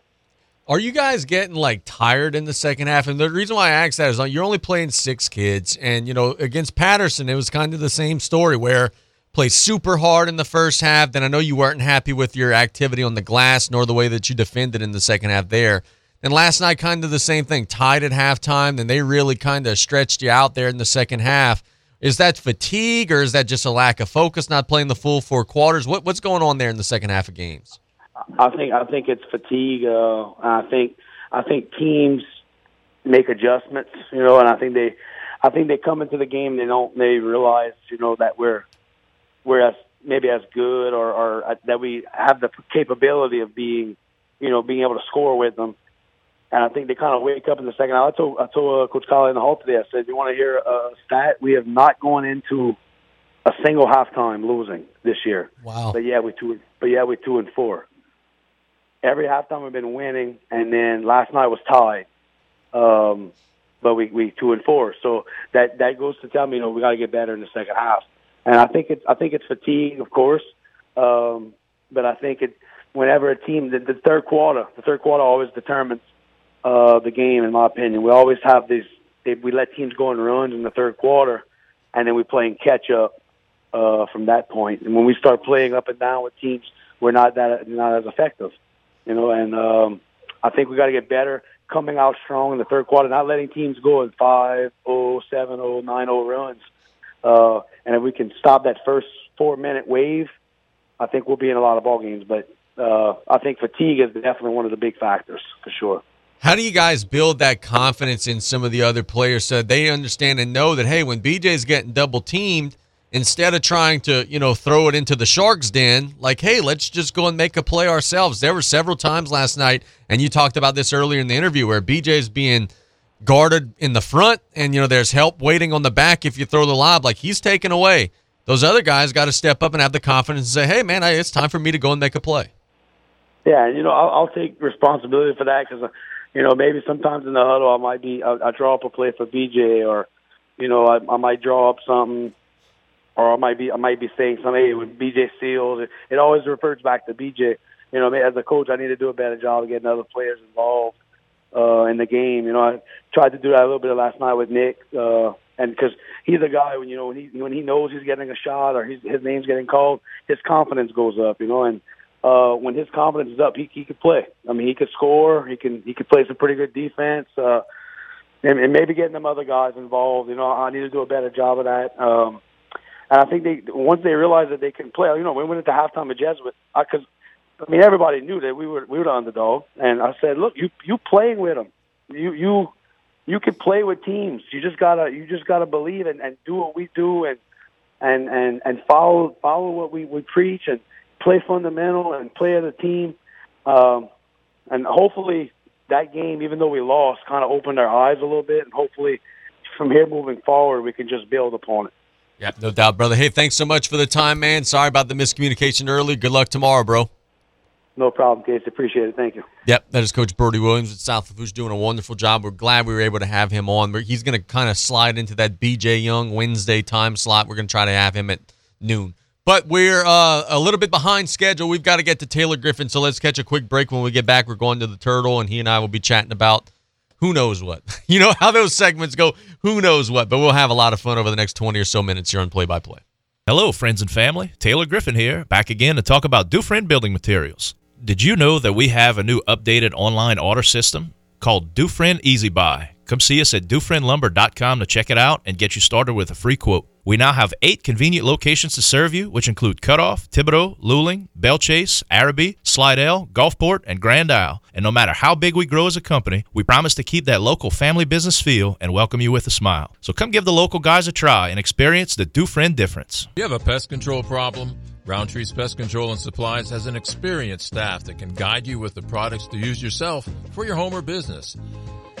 Are you guys getting like tired in the second half? And the reason why I ask that is like you're only playing six kids, and you know against Patterson it was kind of the same story where play super hard in the first half. Then I know you weren't happy with your activity on the glass nor the way that you defended in the second half there. And last night, kind of the same thing, tied at halftime. Then they really kind of stretched you out there in the second half. Is that fatigue or is that just a lack of focus, not playing the full four quarters? What, what's going on there in the second half of games? I think I think it's fatigue. Uh, I think I think teams make adjustments, you know, and I think they I think they come into the game they don't they realize you know that we're we're as maybe as good or, or that we have the capability of being you know being able to score with them and I think they kind of wake up in the second half. I told I told uh, Coach Collie in the hall today. I said, "You want to hear a stat? We have not gone into a single halftime losing this year. Wow! But yeah, we two. But yeah, we two and four. Every halftime we've been winning, and then last night was tied. Um, but we we two and four. So that that goes to tell me, you know, we got to get better in the second half. And I think it's I think it's fatigue, of course. Um, but I think it whenever a team the, the third quarter, the third quarter always determines uh, the game, in my opinion. We always have these. They, we let teams go in runs in the third quarter, and then we play in catch up uh, from that point. And when we start playing up and down with teams, we're not that not as effective, you know. And um, I think we got to get better coming out strong in the third quarter, not letting teams go in five, oh, seven, oh, nine, oh runs. Uh, and if we can stop that first four minute wave, I think we'll be in a lot of ball games. But uh, I think fatigue is definitely one of the big factors for sure. How do you guys build that confidence in some of the other players so they understand and know that hey, when BJ's getting double teamed, instead of trying to you know throw it into the sharks den, like hey, let's just go and make a play ourselves. There were several times last night, and you talked about this earlier in the interview where BJ's being guarded in the front, and you know there's help waiting on the back if you throw the lob. Like he's taken away. Those other guys got to step up and have the confidence and say, "Hey, man, it's time for me to go and make a play." Yeah, you know I'll, I'll take responsibility for that because uh, you know, maybe sometimes in the huddle I might be I, I draw up a play for BJ, or you know, I, I might draw up something, or I might be I might be saying something hey, with BJ Seals. It, always refers back to BJ. You know, as a coach, I need to do a better job of getting other players involved uh, in the game. You know, I tried to do that a little bit last night with Nick, uh, and because he's a guy when you know when he when he knows he's getting a shot or he's, his name's getting called, his confidence goes up. You know, and uh, when his confidence is up, he he could play. I mean, he could score. He can he could play some pretty good defense. Uh, and, and maybe getting them other guys involved. You know, I need to do a better job of that. Um, and I think they once they realize that they can play. You know, we went into halftime with Jesuit because I, I mean everybody knew that we were we were the underdog, and I said, look, you you playing with them, you you you can play with teams. You just gotta you just gotta believe and, and do what we do and and and and follow follow what we we preach and play fundamental and play as a team. Um, and hopefully that game, even though we lost, kind of opened our eyes a little bit. And hopefully from here moving forward, we can just build upon it. Yeah, no doubt, brother. Hey, thanks so much for the time, man. Sorry about the miscommunication early. Good luck tomorrow, bro. No problem, Casey. Appreciate it. Thank you. Yep, that is Coach Brody Williams at South who's doing a wonderful job. We're glad we were able to have him on. He's going to kind of slide into that BJ Young Wednesday time slot. We're going to try to have him at noon. But we're uh, a little bit behind schedule. We've got to get to Taylor Griffin, so let's catch a quick break. When we get back, we're going to the Turtle, and he and I will be chatting about who knows what. You know how those segments go, who knows what. But we'll have a lot of fun over the next 20 or so minutes here on Play by Play. Hello, friends and family. Taylor Griffin here, back again to talk about Dufresne Building Materials. Did you know that we have a new updated online order system called Dufresne Easy Buy? Come see us at DufresneLumber.com to check it out and get you started with a free quote. We now have eight convenient locations to serve you, which include Cutoff, Thibodaux, Luling, Belle Chasse, Arabi, Slidell, Gulfport, and Grand Isle. And no matter how big we grow as a company, we promise to keep that local family business feel and welcome you with a smile. So come give the local guys a try and experience the Dufresne difference. You have a pest control problem? Roundtree's Pest Control and Supplies has an experienced staff that can guide you with the products to use yourself for your home or business.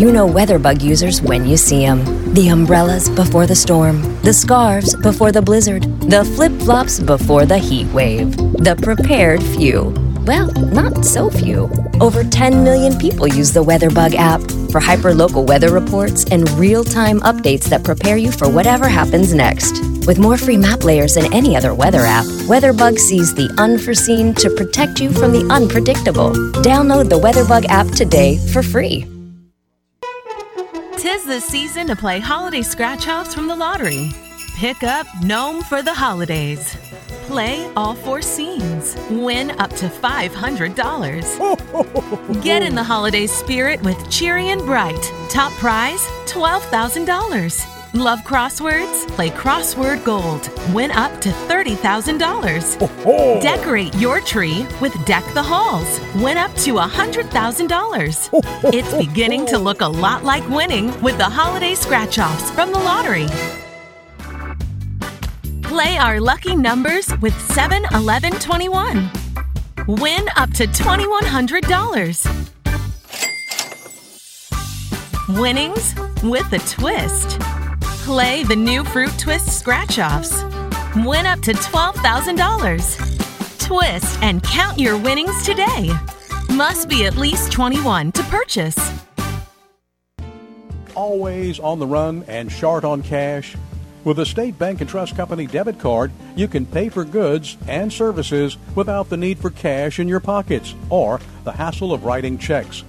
You know WeatherBug users when you see them. The umbrellas before the storm, the scarves before the blizzard, the flip flops before the heat wave. The prepared few. Well, not so few. Over 10 million people use the WeatherBug app for hyperlocal weather reports and real time updates that prepare you for whatever happens next. With more free map layers than any other weather app, WeatherBug sees the unforeseen to protect you from the unpredictable. Download the WeatherBug app today for free. Tis the season to play holiday scratch offs from the lottery. Pick up Gnome for the holidays. Play all four scenes. Win up to $500. Get in the holiday spirit with Cheery and Bright. Top prize $12,000. Love crosswords? Play Crossword Gold. Win up to $30,000. Decorate your tree with Deck the Halls. Win up to $100,000. It's beginning to look a lot like winning with the holiday scratch offs from the lottery. Play our lucky numbers with 7 11 21. Win up to $2,100. Winnings with a twist. Play the new Fruit Twist scratch offs. Win up to $12,000. Twist and count your winnings today. Must be at least 21 to purchase. Always on the run and short on cash? With a State Bank and Trust Company debit card, you can pay for goods and services without the need for cash in your pockets or the hassle of writing checks.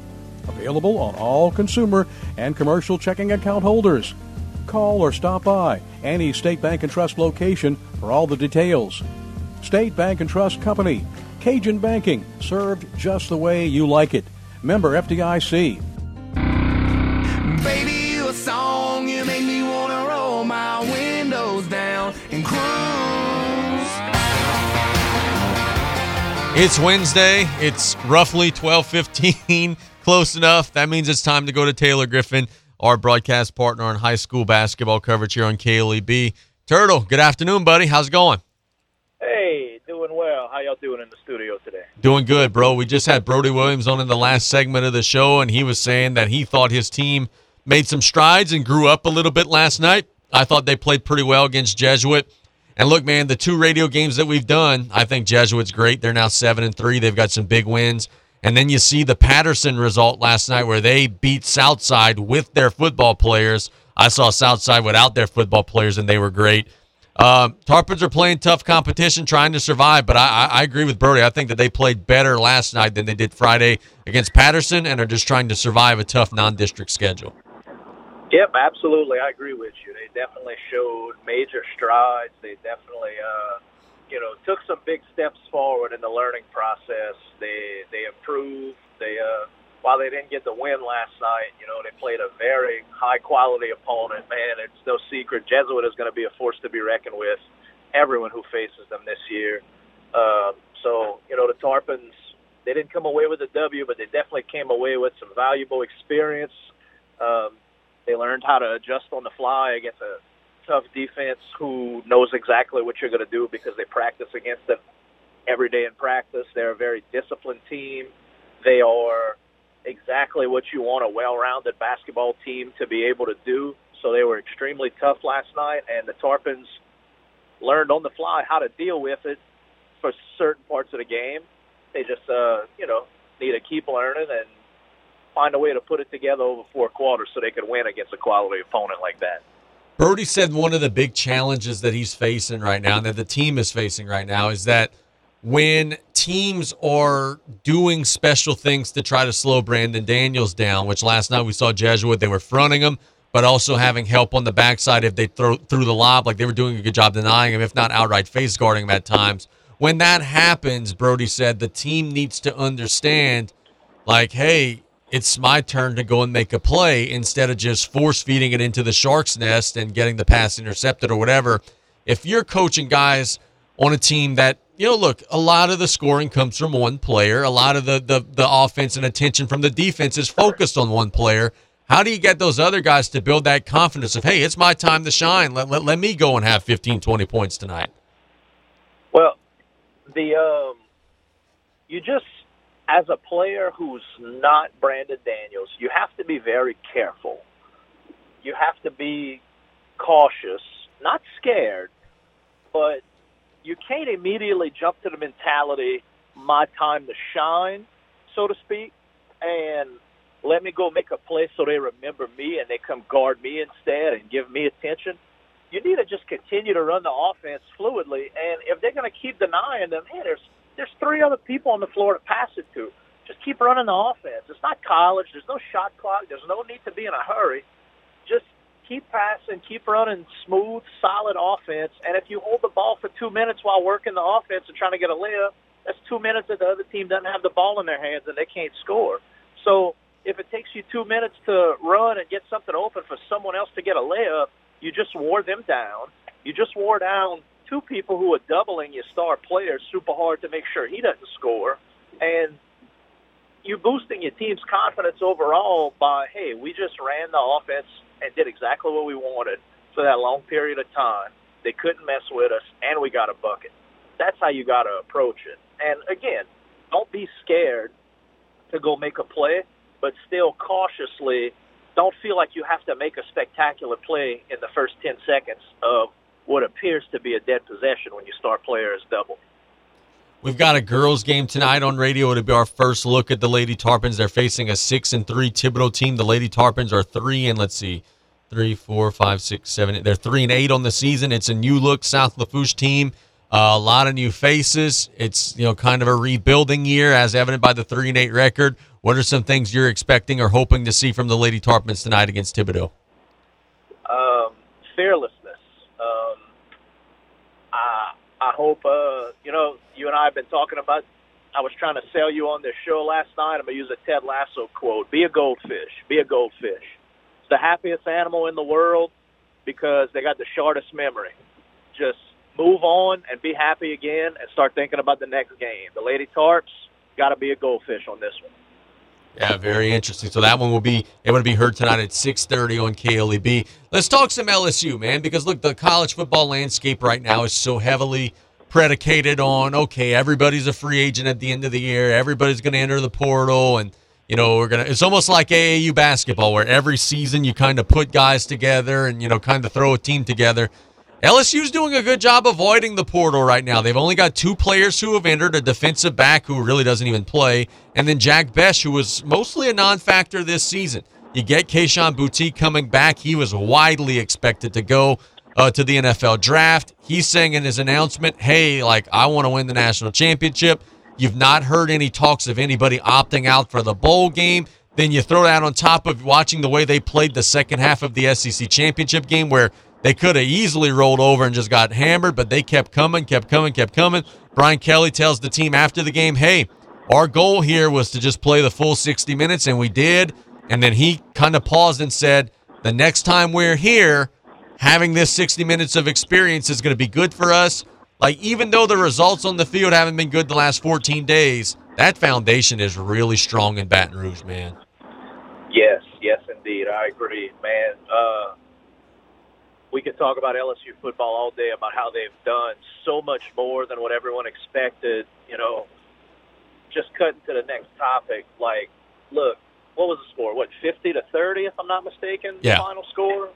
Available on all consumer and commercial checking account holders. Call or stop by any State Bank and Trust location for all the details. State Bank and Trust Company, Cajun Banking, served just the way you like it. Member FDIC. Baby, you a song, you make me wanna roll my windows down and cruise. It's Wednesday. It's roughly 12:15, close enough. That means it's time to go to Taylor Griffin, our broadcast partner on high school basketball coverage here on KLEB. Turtle, good afternoon, buddy. How's it going? Hey, doing well. How y'all doing in the studio today? Doing good, bro. We just had Brody Williams on in the last segment of the show, and he was saying that he thought his team made some strides and grew up a little bit last night. I thought they played pretty well against Jesuit. And look, man, the two radio games that we've done, I think Jesuit's great. They're now seven and three. They've got some big wins. And then you see the Patterson result last night where they beat Southside with their football players. I saw Southside without their football players, and they were great. Um, Tarpons are playing tough competition, trying to survive, but I, I, I agree with Brody. I think that they played better last night than they did Friday against Patterson, and are just trying to survive a tough non-district schedule. Yep, absolutely. I agree with you. They definitely showed major strides. They definitely, uh, you know, took some big steps forward in the learning process. They they improved. They uh, while they didn't get the win last night, you know, they played a very high quality opponent. Man, it's no secret. Jesuit is going to be a force to be reckoned with. Everyone who faces them this year. Uh, so you know, the Tarpons they didn't come away with a W, but they definitely came away with some valuable experience. Um, they learned how to adjust on the fly against a tough defense who knows exactly what you're going to do because they practice against them every day in practice. They're a very disciplined team. They are exactly what you want a well-rounded basketball team to be able to do. So they were extremely tough last night, and the Tarpons learned on the fly how to deal with it. for certain parts of the game. They just, uh, you know, need to keep learning and find a way to put it together over four quarters so they could win against a quality opponent like that. Brody said one of the big challenges that he's facing right now and that the team is facing right now is that when teams are doing special things to try to slow Brandon Daniels down, which last night we saw Jesuit, they were fronting him, but also having help on the backside if they throw through the lob, like they were doing a good job denying him, if not outright face guarding him at times. When that happens, Brody said the team needs to understand, like, hey, it's my turn to go and make a play instead of just force feeding it into the shark's nest and getting the pass intercepted or whatever. If you're coaching guys on a team that you know, look, a lot of the scoring comes from one player. A lot of the, the the offense and attention from the defense is focused on one player. How do you get those other guys to build that confidence of, hey, it's my time to shine. Let, let, let me go and have 15, 20 points tonight? Well, the um, you just as a player who's not Brandon Daniels, you have to be very careful. You have to be cautious, not scared, but you can't immediately jump to the mentality, my time to shine, so to speak, and let me go make a play so they remember me and they come guard me instead and give me attention. You need to just continue to run the offense fluidly, and if they're going to keep denying them, hey, there's there's three other people on the floor to pass it to. Just keep running the offense. It's not college. There's no shot clock. There's no need to be in a hurry. Just keep passing, keep running smooth, solid offense. And if you hold the ball for two minutes while working the offense and trying to get a layup, that's two minutes that the other team doesn't have the ball in their hands and they can't score. So if it takes you two minutes to run and get something open for someone else to get a layup, you just wore them down. You just wore down two people who are doubling your star player super hard to make sure he doesn't score. And you're boosting your team's confidence overall by, hey, we just ran the offense and did exactly what we wanted for that long period of time. They couldn't mess with us, and we got a bucket. That's how you got to approach it. And again, don't be scared to go make a play, but still cautiously don't feel like you have to make a spectacular play in the first 10 seconds of what appears to be a dead possession when you start players double. We've got a girls' game tonight on radio. It'll be our first look at the Lady Tarpons. They're facing a six and three Thibodaux team. The Lady Tarpons are three and let's see, three, four, five, six, seven. Eight. They're three and eight on the season. It's a new look South Lafourche team. Uh, a lot of new faces. It's you know kind of a rebuilding year, as evident by the three and eight record. What are some things you're expecting or hoping to see from the Lady Tarpons tonight against Thibodaux? Um, fearlessness. Um, I hope uh, you know you and I have been talking about. I was trying to sell you on this show last night. I'm gonna use a Ted Lasso quote: "Be a goldfish. Be a goldfish. It's the happiest animal in the world because they got the shortest memory. Just move on and be happy again, and start thinking about the next game. The Lady Tarps got to be a goldfish on this one." Yeah, very interesting. So that one will be able to be heard tonight at 6:30 on KLEB. Let's talk some LSU, man, because look, the college football landscape right now is so heavily predicated on okay, everybody's a free agent at the end of the year, everybody's going to enter the portal and you know, we're to it's almost like AAU basketball where every season you kind of put guys together and you know, kind of throw a team together. LSU's doing a good job avoiding the portal right now. They've only got two players who have entered a defensive back who really doesn't even play, and then Jack Bech, who was mostly a non factor this season. You get Kayshon Boutte coming back. He was widely expected to go uh, to the NFL draft. He's saying in his announcement, hey, like, I want to win the national championship. You've not heard any talks of anybody opting out for the bowl game. Then you throw that on top of watching the way they played the second half of the SEC championship game, where they could have easily rolled over and just got hammered, but they kept coming, kept coming, kept coming. Brian Kelly tells the team after the game, hey, our goal here was to just play the full 60 minutes, and we did. And then he kind of paused and said, the next time we're here, having this 60 minutes of experience is going to be good for us. Like, even though the results on the field haven't been good the last 14 days, that foundation is really strong in Baton Rouge, man. Yes, yes, indeed. I agree, man. Uh, we could talk about LSU football all day about how they've done so much more than what everyone expected. You know, just cutting to the next topic. Like, look, what was the score? What, fifty to thirty, if I'm not mistaken? Yeah. The final score.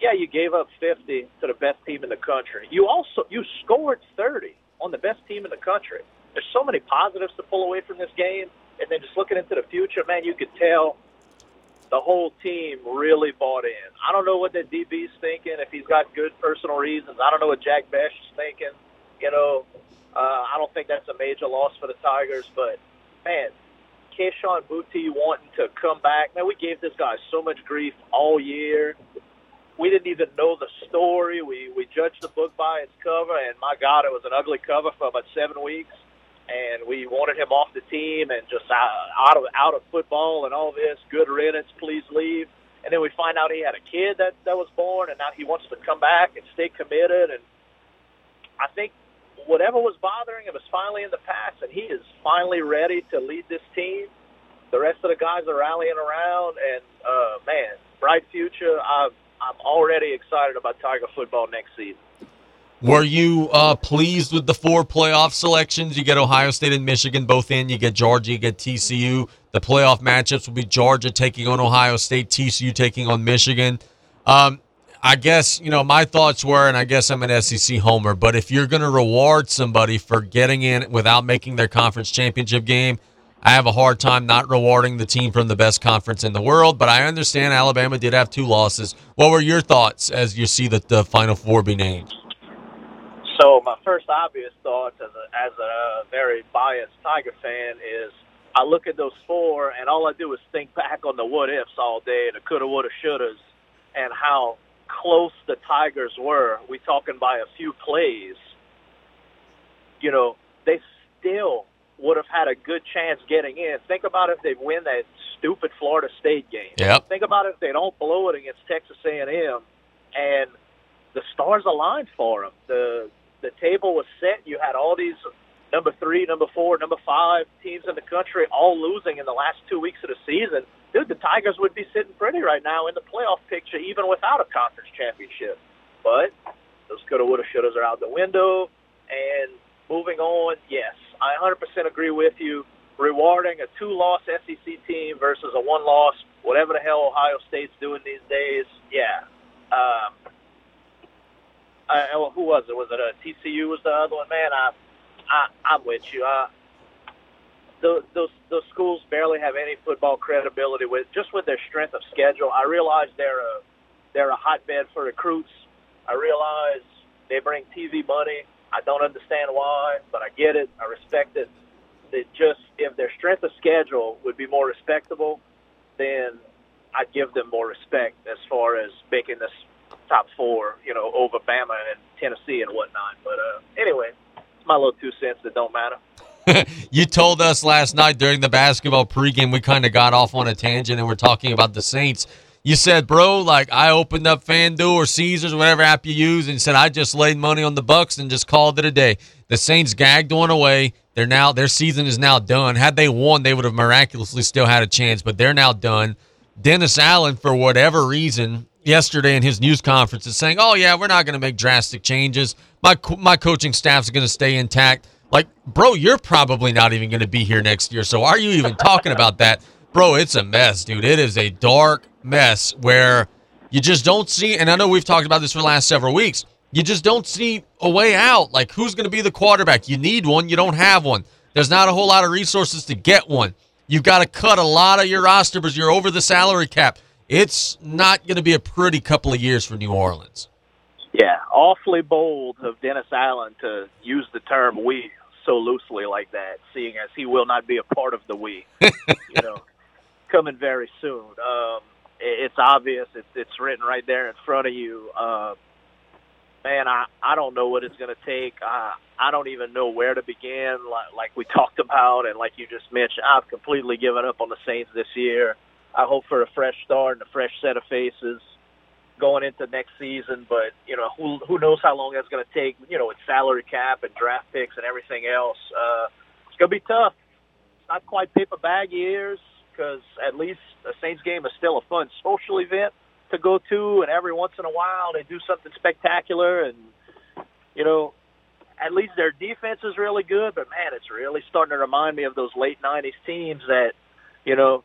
Yeah, you gave up fifty to the best team in the country. You also you scored thirty. on the best team in the country. There's so many positives to pull away from this game, and then just looking into the future, man, you could tell the whole team really bought in. I don't know what the DB's thinking, if he's got good personal reasons. I don't know what Jack Bech is thinking. You know, uh, I don't think that's a major loss for the Tigers, but man, Kayshon Boutte wanting to come back. Man, we gave this guy so much grief all year. We didn't even know the story. We we judged the book by its cover, and my God, it was an ugly cover for about seven weeks. And we wanted him off the team and just out, out of out of football and all this. Good riddance, please leave. And then we find out he had a kid that that was born, and now he wants to come back and stay committed. And I think whatever was bothering him is finally in the past, and he is finally ready to lead this team. The rest of the guys are rallying around, and uh, man, bright future. I'm I'm already excited about Tiger football next season. Were you uh, pleased with the four playoff selections? You get Ohio State and Michigan both in. You get Georgia, you get TCU. The playoff matchups will be Georgia taking on Ohio State, TCU taking on Michigan. Um, I guess, you know, my thoughts were, and I guess I'm an SEC homer, but if you're going to reward somebody for getting in without making their conference championship game, I have a hard time not rewarding the team from the best conference in the world. But I understand Alabama did have two losses. What were your thoughts as you see the Final Four be named? So my first obvious thoughts as a as a very biased Tiger fan is I look at those four and all I do is think back on the what ifs all day, and the coulda, woulda, shouldas, and how close the Tigers were. We talking by a few plays. You know, they still would have had a good chance getting in. Think about if they win that stupid Florida State game. Yep. Think about if they don't blow it against Texas A&M, and the stars aligned for them. The the table was set. You had all these number three, number four, number five teams in the country all losing in the last two weeks of the season. Dude, the Tigers would be sitting pretty right now in the playoff picture, even without a conference championship. But those coulda, woulda, shouldas are out the window. And moving on, yes, I 100% agree with you. Rewarding a two-loss SEC team versus a one-loss, whatever the hell Ohio State's doing these days, yeah. Um, I, who was it? Was it uh, a TCU? Was the other one? Man, I, I I'm with you. I, those, those those schools barely have any football credibility with just with their strength of schedule. I realize they're a they're a hotbed for recruits. I realize they bring TV money. I don't understand why, but I get it. I respect it. That just if their strength of schedule would be more respectable, then I'd give them more respect as far as making this top four, you know, over Bama and Tennessee and whatnot. But uh, anyway, it's my little two cents that don't matter. you told us last night during the basketball pregame, we kind of got off on a tangent and we're talking about the Saints. You said, bro, like I opened up FanDuel or Caesars, whatever app you use, and said I just laid money on the Bucks and just called it a day. The Saints gagged one away. They're now their season is now done. Had they won, they would have miraculously still had a chance, but they're now done. Dennis Allen, for whatever reason, yesterday in his news conference is saying, "Oh yeah, we're not going to make drastic changes. My my coaching staff's going to stay intact." Like, bro, you're probably not even going to be here next year. So are you even talking about that? Bro, it's a mess, dude. It is a dark mess where you just don't see and I know we've talked about this for the last several weeks. You just don't see a way out. Like who's going to be the quarterback? You need one, you don't have one. There's not a whole lot of resources to get one. You've got to cut a lot of your roster because you're over the salary cap it's not going to be a pretty couple of years for New Orleans. Yeah, awfully bold of Dennis Allen to use the term "we" so loosely like that, seeing as he will not be a part of the "we." you know, coming very soon. Um, it's obvious. It's it's written right there in front of you. Uh, man, I I don't know what it's going to take. I I don't even know where to begin. Like, like we talked about, and like you just mentioned, I've completely given up on the Saints this year. I hope for a fresh start and a fresh set of faces going into next season. But you know, who who knows how long that's going to take? You know, with salary cap and draft picks and everything else, uh, it's going to be tough. It's not quite paper bag years because at least a Saints game is still a fun social event to go to, and every once in a while they do something spectacular, and you know. At least their defense is really good, but man, it's really starting to remind me of those late '90s teams that, you know,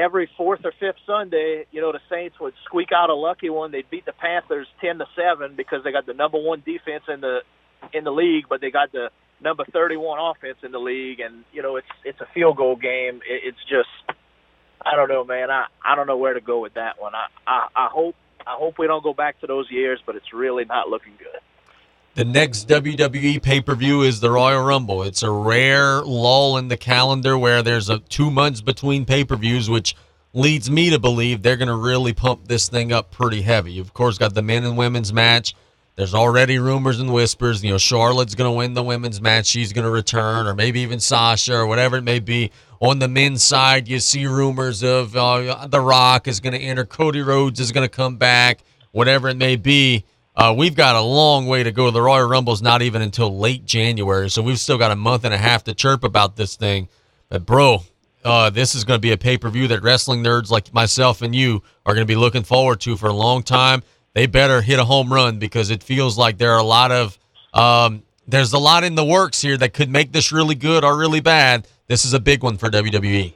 every fourth or fifth Sunday, you know, the Saints would squeak out a lucky one. They'd beat the Panthers ten to seven because they got the number one defense in the in the league, but they got the number 31 offense in the league, and you know it's it's a field goal game. It, it's just I don't know, man. I I don't know where to go with that one. I I, I hope I hope we don't go back to those years, but it's really not looking good. The next WWE pay per view is the Royal Rumble. It's a rare lull in the calendar where there's a two months between pay per views, which leads me to believe they're going to really pump this thing up pretty heavy. You've, of course, got the men and women's match. There's already rumors and whispers. You know, Charlotte's going to win the women's match. She's going to return, or maybe even Sasha, or whatever it may be. On the men's side, you see rumors of uh, The Rock is going to enter, Cody Rhodes is going to come back, whatever it may be. Uh, we've got a long way to go. The Royal Rumble's not even until late January, so we've still got a month and a half to chirp about this thing. But, bro, uh, this is going to be a pay per view that wrestling nerds like myself and you are going to be looking forward to for a long time. They better hit a home run because it feels like there are a lot of um, there's a lot in the works here that could make this really good or really bad. This is a big one for WWE.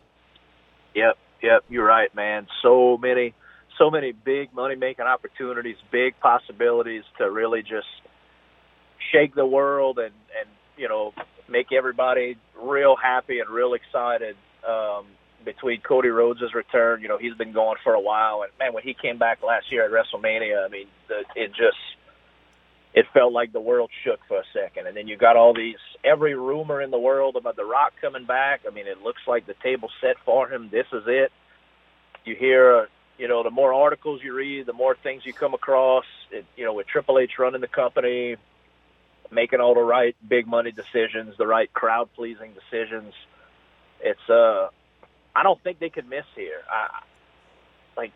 Yep, yep, you're right, man. So many, so many big money making opportunities, big possibilities to really just shake the world and and you know make everybody real happy and real excited. Um, between Cody Rhodes' return, you know he's been going for a while, and man, when he came back last year at WrestleMania, I mean, the, it just it felt like the world shook for a second. And then you got all these every rumor in the world about The Rock coming back. I mean, it looks like the table's set for him. This is it. You hear, you know, the more articles you read, the more things you come across. It, you know, with Triple H running the company, making all the right big money decisions, the right crowd pleasing decisions. It's uh, I don't think they could miss here. I, like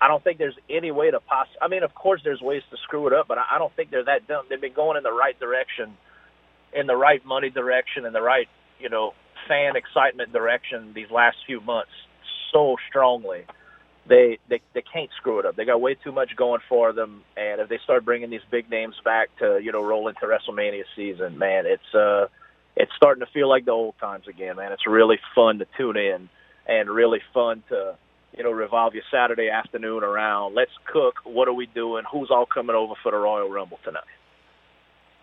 I don't think there's any way to poss. I mean, of course, there's ways to screw it up, but I don't think they're that dumb. They've been going in the right direction, in the right money direction, in the right, you know, fan excitement direction these last few months so strongly. They they they can't screw it up. They got way too much going for them, and if they start bringing these big names back to you know roll into WrestleMania season, man, it's uh it's starting to feel like the old times again, man. It's really fun to tune in and really fun to you know, revolve your Saturday afternoon around let's cook. What are we doing? Who's all coming over for the Royal Rumble tonight?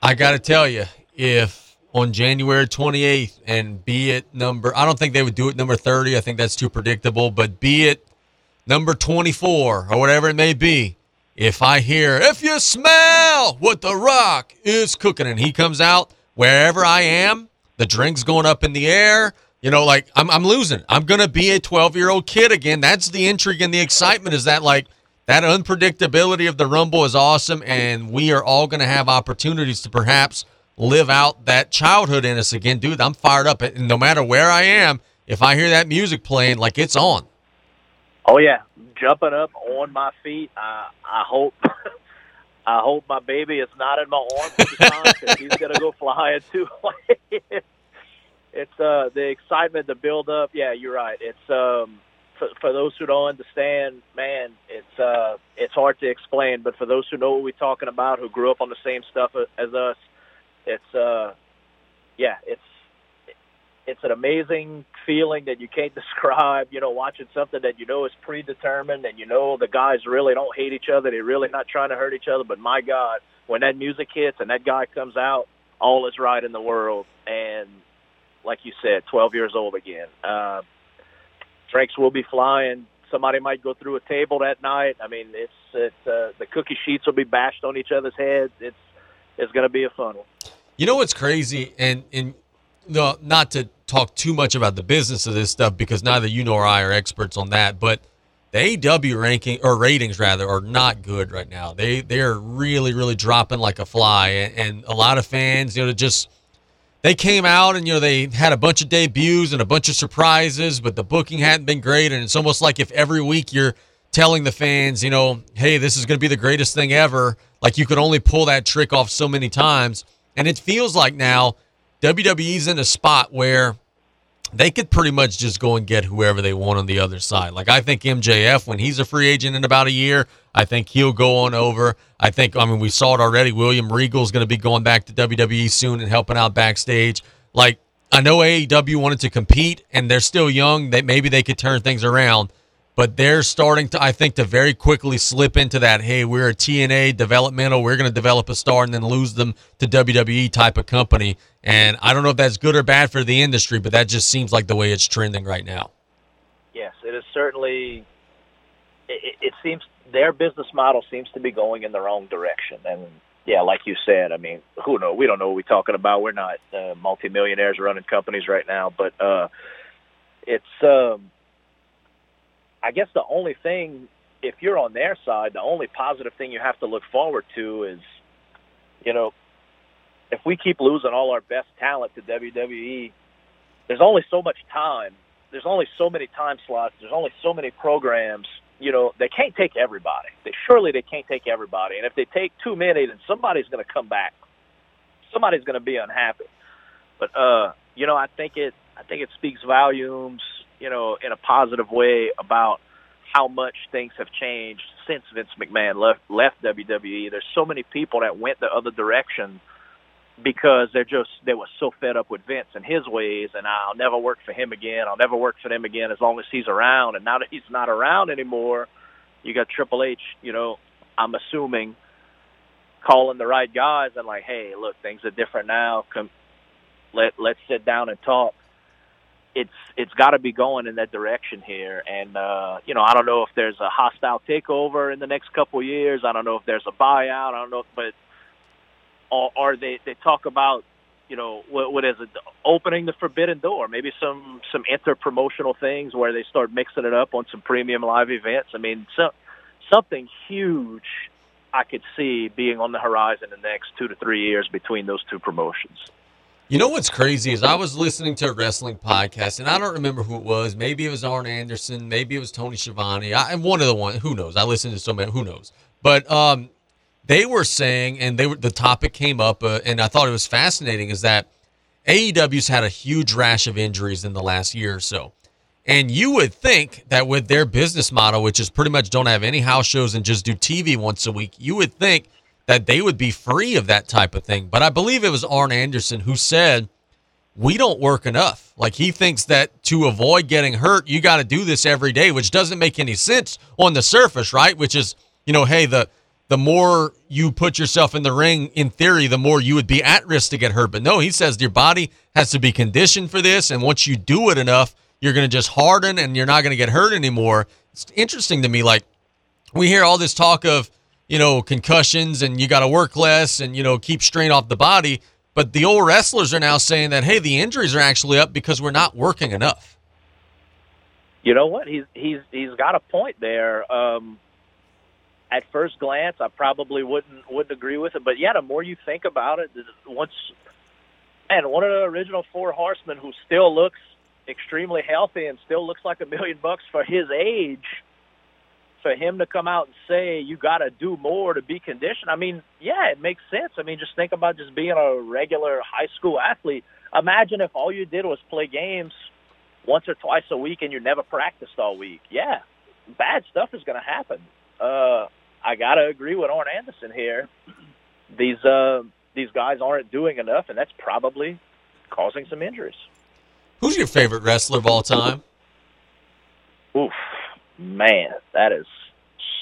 I got to tell you, if on January 28th and be it number, I don't think they would do it number 30. I think that's too predictable, but be it number 24 or whatever it may be, if I hear, if you smell what The Rock is cooking and he comes out wherever I am, the drink's going up in the air, you know, like I'm, I'm losing. I'm going to be a 12 year old kid again. That's the intrigue and the excitement is that like that unpredictability of the Rumble is awesome. And we are all going to have opportunities to perhaps live out that childhood in us again. Dude, I'm fired up. And no matter where I am, if I hear that music playing, like it's on. Oh, yeah. Jumping up on my feet. I I hope. I hope my baby is not in my arms because he's gonna go flying too. it's uh the excitement, the build up. Yeah, you're right. It's um for, for those who don't understand, man, it's uh it's hard to explain. But for those who know what we're talking about, who grew up on the same stuff as us, it's uh yeah, it's it's an amazing feeling that you can't describe. You know, watching something that you know is predetermined, and you know the guys really don't hate each other. They're really not trying to hurt each other. But my God, when that music hits and that guy comes out, all is right in the world. And like you said, 12 years old again. Uh, drinks will be flying. Somebody might go through a table that night. I mean, it's it's uh, the cookie sheets will be bashed on each other's heads. It's it's going to be a fun one. You know what's crazy, and and no, not to talk too much about the business of this stuff because neither you nor I are experts on that, but the AEW ranking or ratings rather are not good right now. They they're really really dropping like a fly, and, and a lot of fans, you know, just they came out and you know they had a bunch of debuts and a bunch of surprises, but the booking hadn't been great. And it's almost like if every week you're telling the fans, you know, hey, this is going to be the greatest thing ever. Like you could only pull that trick off so many times, and it feels like now WWE's in a spot where they could pretty much just go and get whoever they want on the other side. Like I think MJF when he's a free agent in about a year, I think he'll go on over. I think I mean we saw it already. William Regal's going to be going back to WWE soon and helping out backstage. Like I know AEW wanted to compete and they're still young. That maybe they could turn things around. But they're starting to, I think, to very quickly slip into that. Hey, we're a TNA developmental. We're going to develop a star and then lose them to WWE type of company. And I don't know if that's good or bad for the industry, but that just seems like the way it's trending right now. Yes, it is certainly. It, it seems their business model seems to be going in the wrong direction, and yeah, like you said, I mean, who know? We don't know what we're talking about. We're not uh, multimillionaires running companies right now, but uh, it's. Um, I guess the only thing, if you're on their side, the only positive thing you have to look forward to is, you know, if we keep losing all our best talent to WWE, there's only so much time. There's only so many time slots. There's only so many programs. You know, they can't take everybody. They surely they can't take everybody. And if they take too many, then somebody's going to come back. Somebody's going to be unhappy. But uh, you know, I think it. I think it speaks volumes. You know, in a positive way about how much things have changed since Vince McMahon left left WWE. There's so many people that went the other direction because they're just they were so fed up with Vince and his ways, and I'll never work for him again. I'll never work for them again as long as he's around. And now that he's not around anymore, you got Triple H. You know, I'm assuming calling the right guys and like, hey, look, things are different now. Come, let let's sit down and talk. It's it's got to be going in that direction here, and uh, you know, I don't know if there's a hostile takeover in the next couple of years. I don't know if there's a buyout. I don't know, but or, or they they talk about you know what, what is it opening the forbidden door maybe some some inter promotional things where they start mixing it up on some premium live events i mean so, something huge i could see being on the horizon in the next two to three years between those two promotions You know what's crazy is I was listening to a wrestling podcast, and I don't remember who it was. Maybe it was Arn Anderson. Maybe it was Tony Schiavone. I, am one of the one. Who knows? I listened to so many. Who knows? But um, they were saying, and they were the topic came up, uh, and I thought it was fascinating, is that AEW's had a huge rash of injuries in the last year or so. And you would think that with their business model, which is pretty much don't have any house shows and just do TV once a week, you would think that they would be free of that type of thing. But I believe it was Arn Anderson who said, We don't work enough. Like he thinks that to avoid getting hurt, you got to do this every day, which doesn't make any sense on the surface, right? Which is, you know, hey, the the more you put yourself in the ring, in theory, the more you would be at risk to get hurt. But no, he says your body has to be conditioned for this. And once you do it enough, you're going to just harden and you're not going to get hurt anymore. It's interesting to me. Like, we hear all this talk of, you know, concussions and you got to work less and, you know, keep strain off the body. But the old wrestlers are now saying that, hey, the injuries are actually up because we're not working enough. You know what? He's he's he's got a point there. Um, at first glance, I probably wouldn't wouldn't agree with it. But yeah, the more you think about it, once and one of the original four horsemen who still looks extremely healthy and still looks like a million bucks for his age, for him to come out and say you got to do more to be conditioned. I mean, yeah, it makes sense. I mean, just think about just being a regular high school athlete. Imagine if all you did was play games once or twice a week and you never practiced all week. Yeah, bad stuff is going to happen. Uh, I gotta agree with Arn Anderson here. These uh, these guys aren't doing enough, and that's probably causing some injuries. Who's your favorite wrestler of all time? Oof, man, that is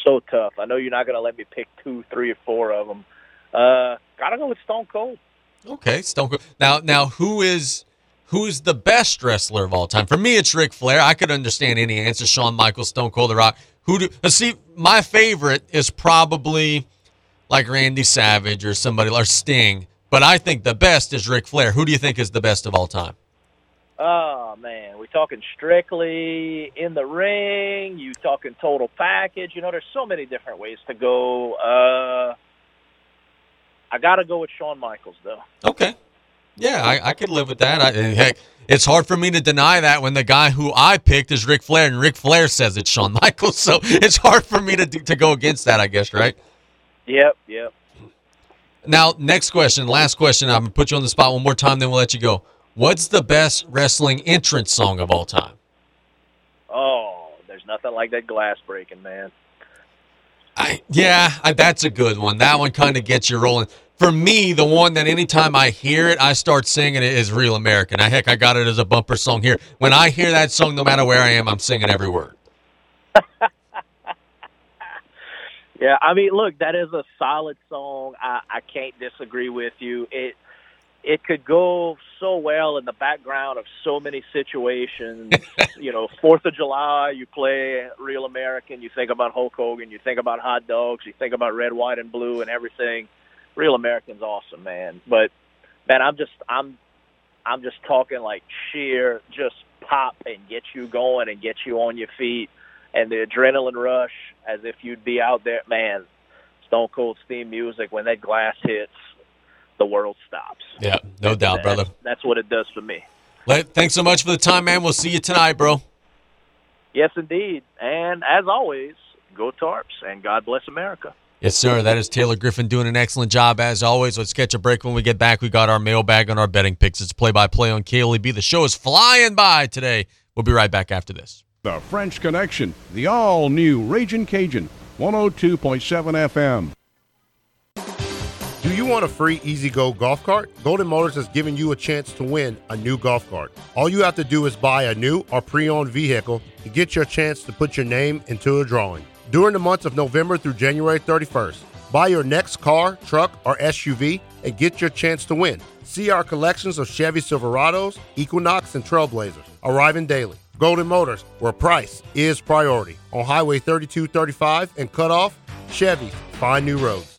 so tough. I know you're not gonna let me pick two, three, or four of them. Uh, gotta go with Stone Cold. Okay, Stone Cold. Now, now, who is who's the best wrestler of all time? For me, it's Ric Flair. I could understand any answer. Shawn Michaels, Stone Cold, The Rock. Who do let's see? My favorite is probably like Randy Savage or somebody or Sting, but I think the best is Ric Flair. Who do you think is the best of all time? Oh man, we talking strictly in the ring. You talking total package? You know, there's so many different ways to go. Uh, I got to go with Shawn Michaels though. Okay, yeah, I, I could live with that. I, heck, it's hard for me to deny that when the guy who I picked is Ric Flair, and Ric Flair says it's Shawn Michaels. So it's hard for me to to go against that, I guess, right? Yep, yep. Now, next question, last question. I'm gonna put you on the spot one more time, then we'll let you go. What's the best wrestling entrance song of all time? Oh, there's nothing like that glass breaking, man. I, yeah, I, that's a good one. That one kind of gets you rolling for me, the one that anytime I hear it, I start singing it is Real American. I heck, I got it as a bumper song here. When I hear that song, no matter where I am, I'm singing every word. Yeah, I mean, look, that is a solid song. I, I can't disagree with you. It it could go so well in the background of so many situations. you know, Fourth of July, you play Real American, you think about Hulk Hogan, you think about hot dogs, you think about red, white, and blue, and everything. Real American's awesome, man. But man, I'm just I'm I'm just talking like sheer just pop and get you going and get you on your feet and the adrenaline rush as if you'd be out there man stone cold steam music when that glass hits the world stops Yeah, no doubt, brother. that's, that's what it does for me Let, thanks so much for the time, man. We'll see you tonight, bro. yes indeed and as always go tarps and god bless america Yes, sir. That is Taylor Griffin doing an excellent job as always. Let's catch a break when we get back. We got our mailbag on our betting picks. It's play by play on KLEB. The show is flying by today. We'll be right back after this. The French Connection, the all new Raging Cajun, 102.7 FM. Do you want a free E-Z-GO golf cart? Golden Motors has given you a chance to win a new golf cart. All you have to do is buy a new or pre owned vehicle to get your chance to put your name into a drawing. During the months of November through January 31st, buy your next car, truck, or SUV and get your chance to win. See our collections of Chevy Silverados, Equinox, and Trailblazers arriving daily. Golden Motors, where price is priority. On Highway 3235 and Cutoff, Chevy, find new roads.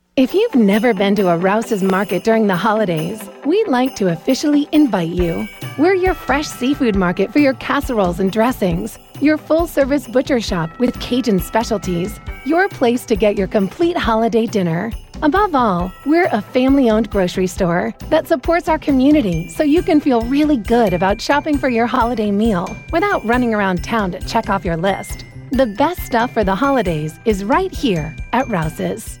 If you've never been to a Rouse's Market during the holidays, we'd like to officially invite you. We're your fresh seafood market for your casseroles and dressings, your full service butcher shop with Cajun specialties, your place to get your complete holiday dinner. Above all, we're a family owned grocery store that supports our community so you can feel really good about shopping for your holiday meal without running around town to check off your list. The best stuff for the holidays is right here at Rouse's.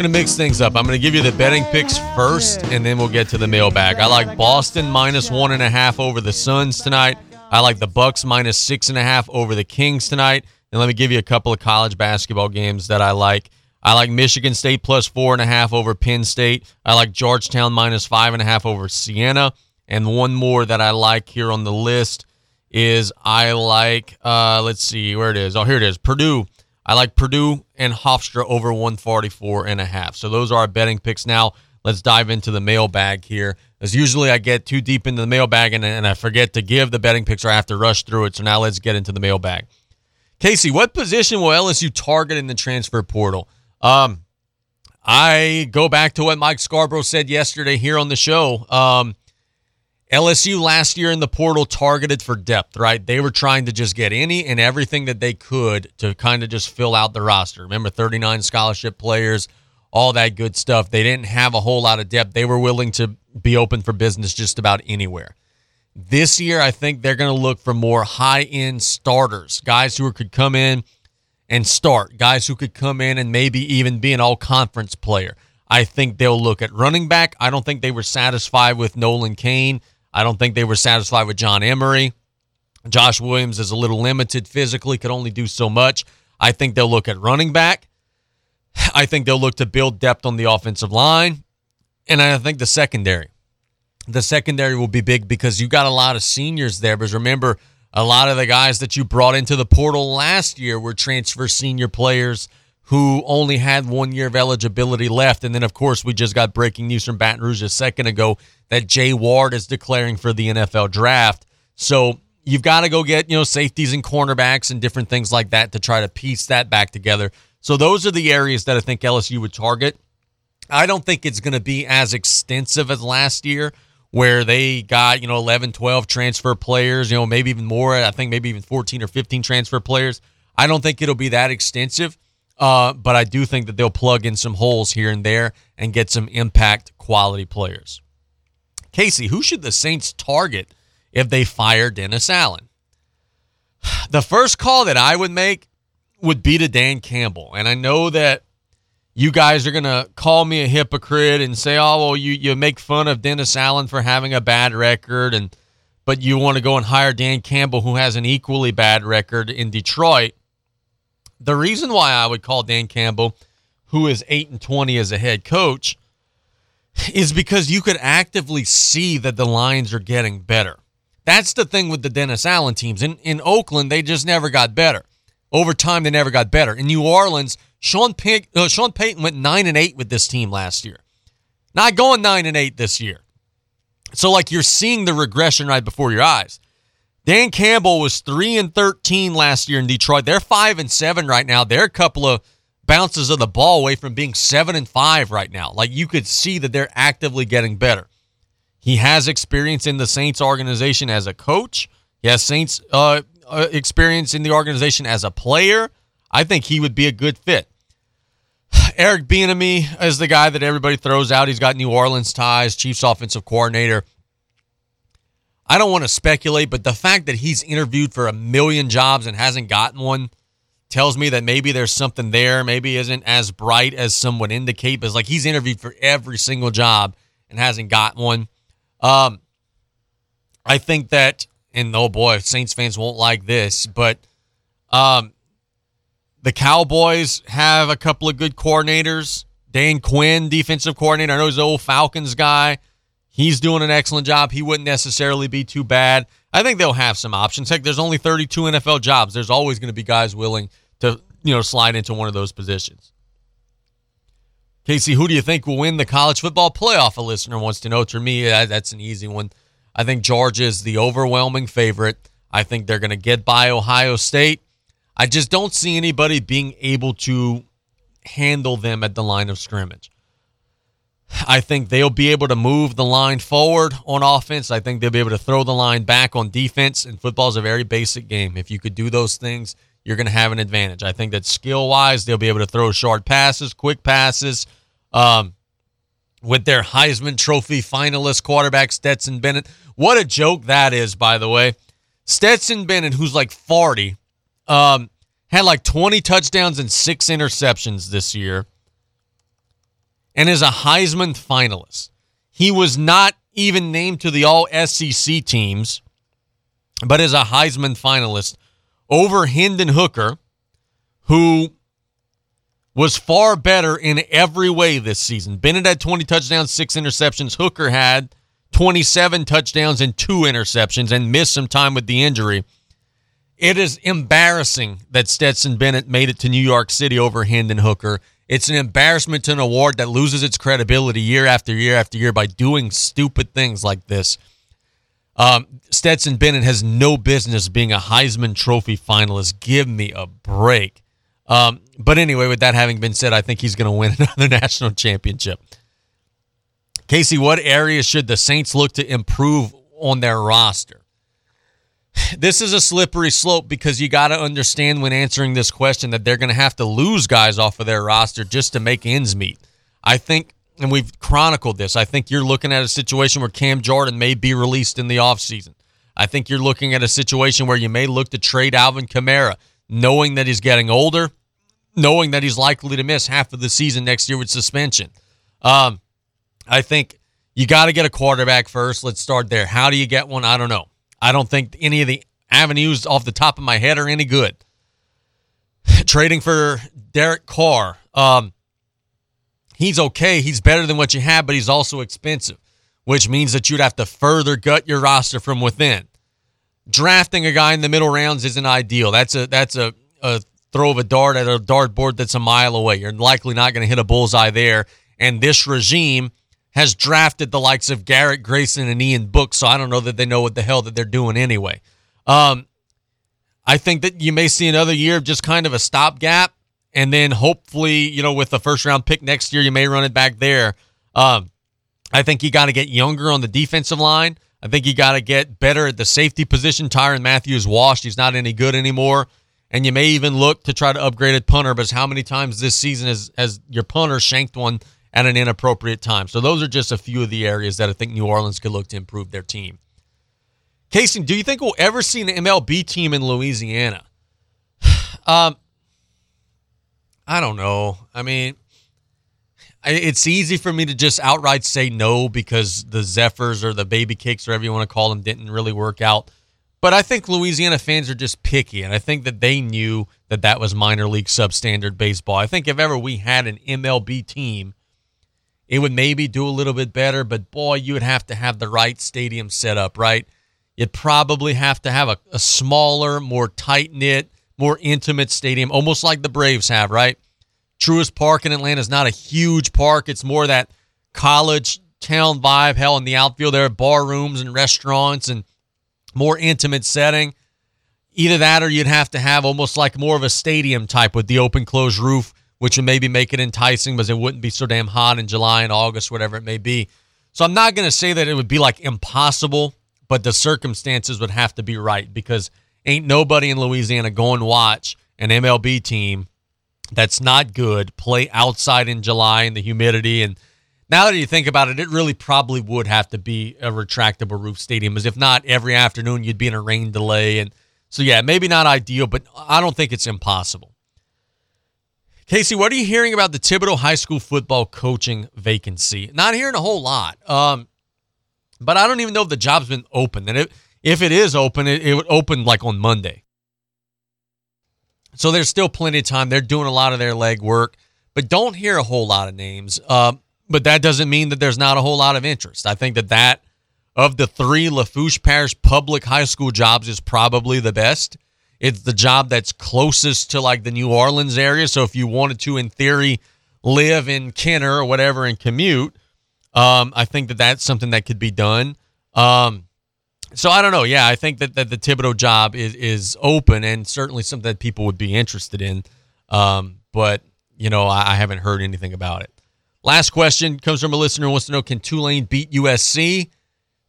Gonna mix things up. I'm gonna give you the betting picks first, and then we'll get to the mailbag. I like Boston minus one and a half over the Suns tonight. I like the Bucks minus six and a half over the Kings tonight. And let me give you a couple of college basketball games that I like. I like Michigan State plus four and a half over Penn State. I like Georgetown minus five and a half over Siena. And one more that I like here on the list is I like uh let's see where it is. Oh, here it is. Purdue. I like Purdue and Hofstra over 144 and a half. So those are our betting picks. Now let's dive into the mailbag here. As usually I get too deep into the mailbag and, and I forget to give the betting picks or I have to rush through it. So now let's get into the mailbag. Casey, what position will LSU target in the transfer portal? Um, I go back to what Mike Scarborough said yesterday here on the show. Um, LSU last year in the portal targeted for depth, right? They were trying to just get any and everything that they could to kind of just fill out the roster. Remember, 39 scholarship players, all that good stuff. They didn't have a whole lot of depth. They were willing to be open for business just about anywhere. This year, I think they're going to look for more high end starters, guys who could come in and start, guys who could come in and maybe even be an all conference player. I think they'll look at running back. I don't think they were satisfied with Noah Cain. I don't think they were satisfied with John Emery. Josh Williams is a little limited physically, could only do so much. I think they'll look at running back. I think they'll look to build depth on the offensive line. And I think the secondary. The secondary will be big because you got a lot of seniors there. Because remember, a lot of the guys that you brought into the portal last year were transfer senior players who only had one year of eligibility left. And then, of course, we just got breaking news from Baton Rouge a second ago that Jay Ward is declaring for the NFL draft. So you've got to go get, you know, safeties and cornerbacks and different things like that to try to piece that back together. So those are the areas that I think LSU would target. I don't think it's going to be as extensive as last year where they got, you know, 11, 12 transfer players, you know, maybe even more. I think maybe even 14 or 15 transfer players. I don't think it'll be that extensive. Uh, but I do think that they'll plug in some holes here and there and get some impact quality players. Casey, who should the Saints target if they fire Dennis Allen? The first call that I would make would be to Dan Campbell. And I know that you guys are going to call me a hypocrite and say, oh, well, you, you make fun of Dennis Allen for having a bad record. and But you want to go and hire Dan Campbell, who has an equally bad record in Detroit. The reason why I would call Dan Campbell, who is 8 and 20 as a head coach, is because you could actively see that the lines are getting better. That's the thing with the Dennis Allen teams. In in Oakland, they just never got better. Over time, they never got better. In New Orleans, Sean, uh, Sean Payton went nine and eight with this team last year. Not going nine and eight this year. So, like you're seeing the regression right before your eyes. Dan Campbell was three and thirteen last year in Detroit. They're five and seven right now. They're a couple of bounces of the ball away from being seven and five right now. Like you could see that they're actively getting better. He has experience in the Saints organization as a coach. He has Saints uh, uh, experience in the organization as a player. I think he would be a good fit. Eric Bieniemy is the guy that everybody throws out. He's got New Orleans ties, Chiefs offensive coordinator. I don't want to speculate, but the fact that he's interviewed for a million jobs and hasn't gotten one tells me that maybe there's something there. Maybe isn't as bright as some would indicate, but like he's interviewed for every single job and hasn't gotten one. Um, I think that, and oh boy, Saints fans won't like this, but um, the Cowboys have a couple of good coordinators. Dan Quinn, defensive coordinator. I know he's an old Falcons guy. He's doing an excellent job. He wouldn't necessarily be too bad. I think they'll have some options. Heck, there's only 32 NFL jobs. There's always going to be guys willing to, you know, slide into one of those positions. Casey, who do you think will win the college football playoff? A listener wants to know. To me, that's an easy one. I think Georgia is the overwhelming favorite. I think they're going to get by Ohio State. I just don't see anybody being able to handle them at the line of scrimmage. I think they'll be able to move the line forward on offense. I think they'll be able to throw the line back on defense. And football is a very basic game. If you could do those things, you're going to have an advantage. I think that skill wise, they'll be able to throw short passes, quick passes. Um, with their Heisman Trophy finalist quarterback, Stetson Bennett. What a joke that is, by the way. Stetson Bennett, who's like 40, um, had like 20 touchdowns and six interceptions this year and is a Heisman finalist. He was not even named to the all SEC teams, but is a Heisman finalist over Hendon Hooker, who was far better in every way this season. Bennett had 20 touchdowns, six interceptions. Hooker had 27 touchdowns and two interceptions and missed some time with the injury. It is embarrassing that Stetson Bennett made it to New York City over Hendon Hooker. It's an embarrassment to an award that loses its credibility year after year after year by doing stupid things like this. Um, Stetson Bennett has no business being a Heisman Trophy finalist. Give me a break. Um, but anyway, with that having been said, I think he's going to win another national championship. Casey, what areas should the Saints look to improve on their roster? This is a slippery slope because you got to understand when answering this question that they're going to have to lose guys off of their roster just to make ends meet. I think, and we've chronicled this, I think you're looking at a situation where Cam Jordan may be released in the offseason. I think you're looking at a situation where you may look to trade Alvin Kamara, knowing that he's getting older, knowing that he's likely to miss half of the season next year with suspension. Um, I think you got to get a quarterback first. Let's start there. How do you get one? I don't know. I don't think any of the avenues off the top of my head are any good. Trading for Derek Carr, um, he's okay. He's better than what you have, but he's also expensive, which means that you'd have to further gut your roster from within. Drafting a guy in the middle rounds isn't ideal. That's a that's a, a throw of a dart at a dartboard that's a mile away. You're likely not going to hit a bullseye there. And this regime has drafted the likes of Garrett Grayson and Ian Book, so I don't know that they know what the hell that they're doing anyway. Um, I think that you may see another year of just kind of a stopgap, and then hopefully, you know, with the first round pick next year, you may run it back there. Um, I think you got to get younger on the defensive line. I think you got to get better at the safety position. Tyrann Mathieu washed; he's not any good anymore. And you may even look to try to upgrade at punter, but how many times this season has, has your punter shanked one at an inappropriate time? So those are just a few of the areas that I think New Orleans could look to improve their team. Casey, do you think we'll ever see an MLB team in Louisiana? um, I don't know. I mean, it's easy for me to just outright say no because the Zephyrs or the Baby Cakes, or whatever you want to call them, didn't really work out. But I think Louisiana fans are just picky, and I think that they knew that that was minor league substandard baseball. I think if ever we had an MLB team, it would maybe do a little bit better, but boy, you would have to have the right stadium set up, right? You'd probably have to have a, a smaller, more tight knit, more intimate stadium, almost like the Braves have, right? Truist Park in Atlanta is not a huge park. It's more that college town vibe. Hell, in the outfield, there are bar rooms and restaurants and more intimate setting. Either that or you'd have to have almost like more of a stadium type with the open closed roof, which would maybe make it enticing because it wouldn't be so damn hot in July and August, whatever it may be. So I'm not going to say that it would be like impossible, but the circumstances would have to be right because ain't nobody in Louisiana going watch an MLB team that's not good play outside in July in the humidity and now that you think about it, it really probably would have to be a retractable roof stadium, as if not every afternoon you'd be in a rain delay. And so, yeah, maybe not ideal, but I don't think it's impossible. Casey, what are you hearing about the Thibodaux High School football coaching vacancy? Not hearing a whole lot. Um, but I don't even know if the job's been open. And if, if it is open, it, it would open like on Monday. So there's still plenty of time. They're doing a lot of their legwork, but don't hear a whole lot of names. Um, but that doesn't mean that there's not a whole lot of interest. I think that that of the three Lafourche Parish public high school jobs is probably the best. It's the job that's closest to like the New Orleans area. So if you wanted to, in theory, live in Kenner or whatever and commute, um, I think that that's something that could be done. Um, so I don't know. Yeah, I think that, that the Thibodaux job is is open and certainly something that people would be interested in. Um, but you know, I, I haven't heard anything about it. Last question comes from a listener who wants to know Can Tulane beat USC?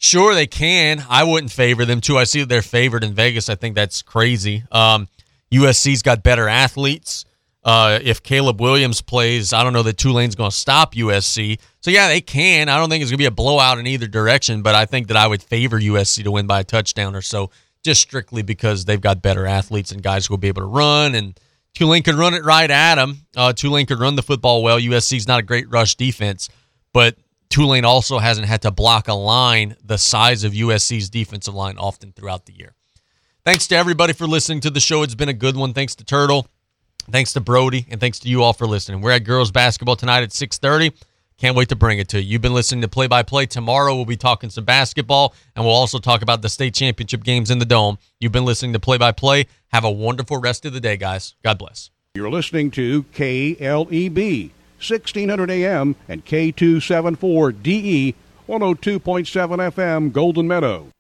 Sure, they can. I wouldn't favor them too. I see they're favored in Vegas. I think that's crazy. Um, USC's got better athletes. Uh, if Caleb Williams plays, I don't know that Tulane's going to stop USC. So, yeah, they can. I don't think it's going to be a blowout in either direction, but I think that I would favor USC to win by a touchdown or so, just strictly because they've got better athletes and guys who will be able to run and – Tulane could run it right at them. Uh, Tulane could run the football well. USC's not a great rush defense, but Tulane also hasn't had to block a line the size of USC's defensive line often throughout the year. Thanks to everybody for listening to the show. It's been a good one. Thanks to Turtle. Thanks to Brody, and thanks to you all for listening. We're at girls basketball tonight at 6:30. Can't wait to bring it to you. You've been listening to Play by Play. Tomorrow we'll be talking some basketball, and we'll also talk about the state championship games in the Dome. You've been listening to Play by Play. Have a wonderful rest of the day, guys. God bless. You're listening to KLEB, 1600 AM and K274DE, 102.7 FM, Golden Meadow.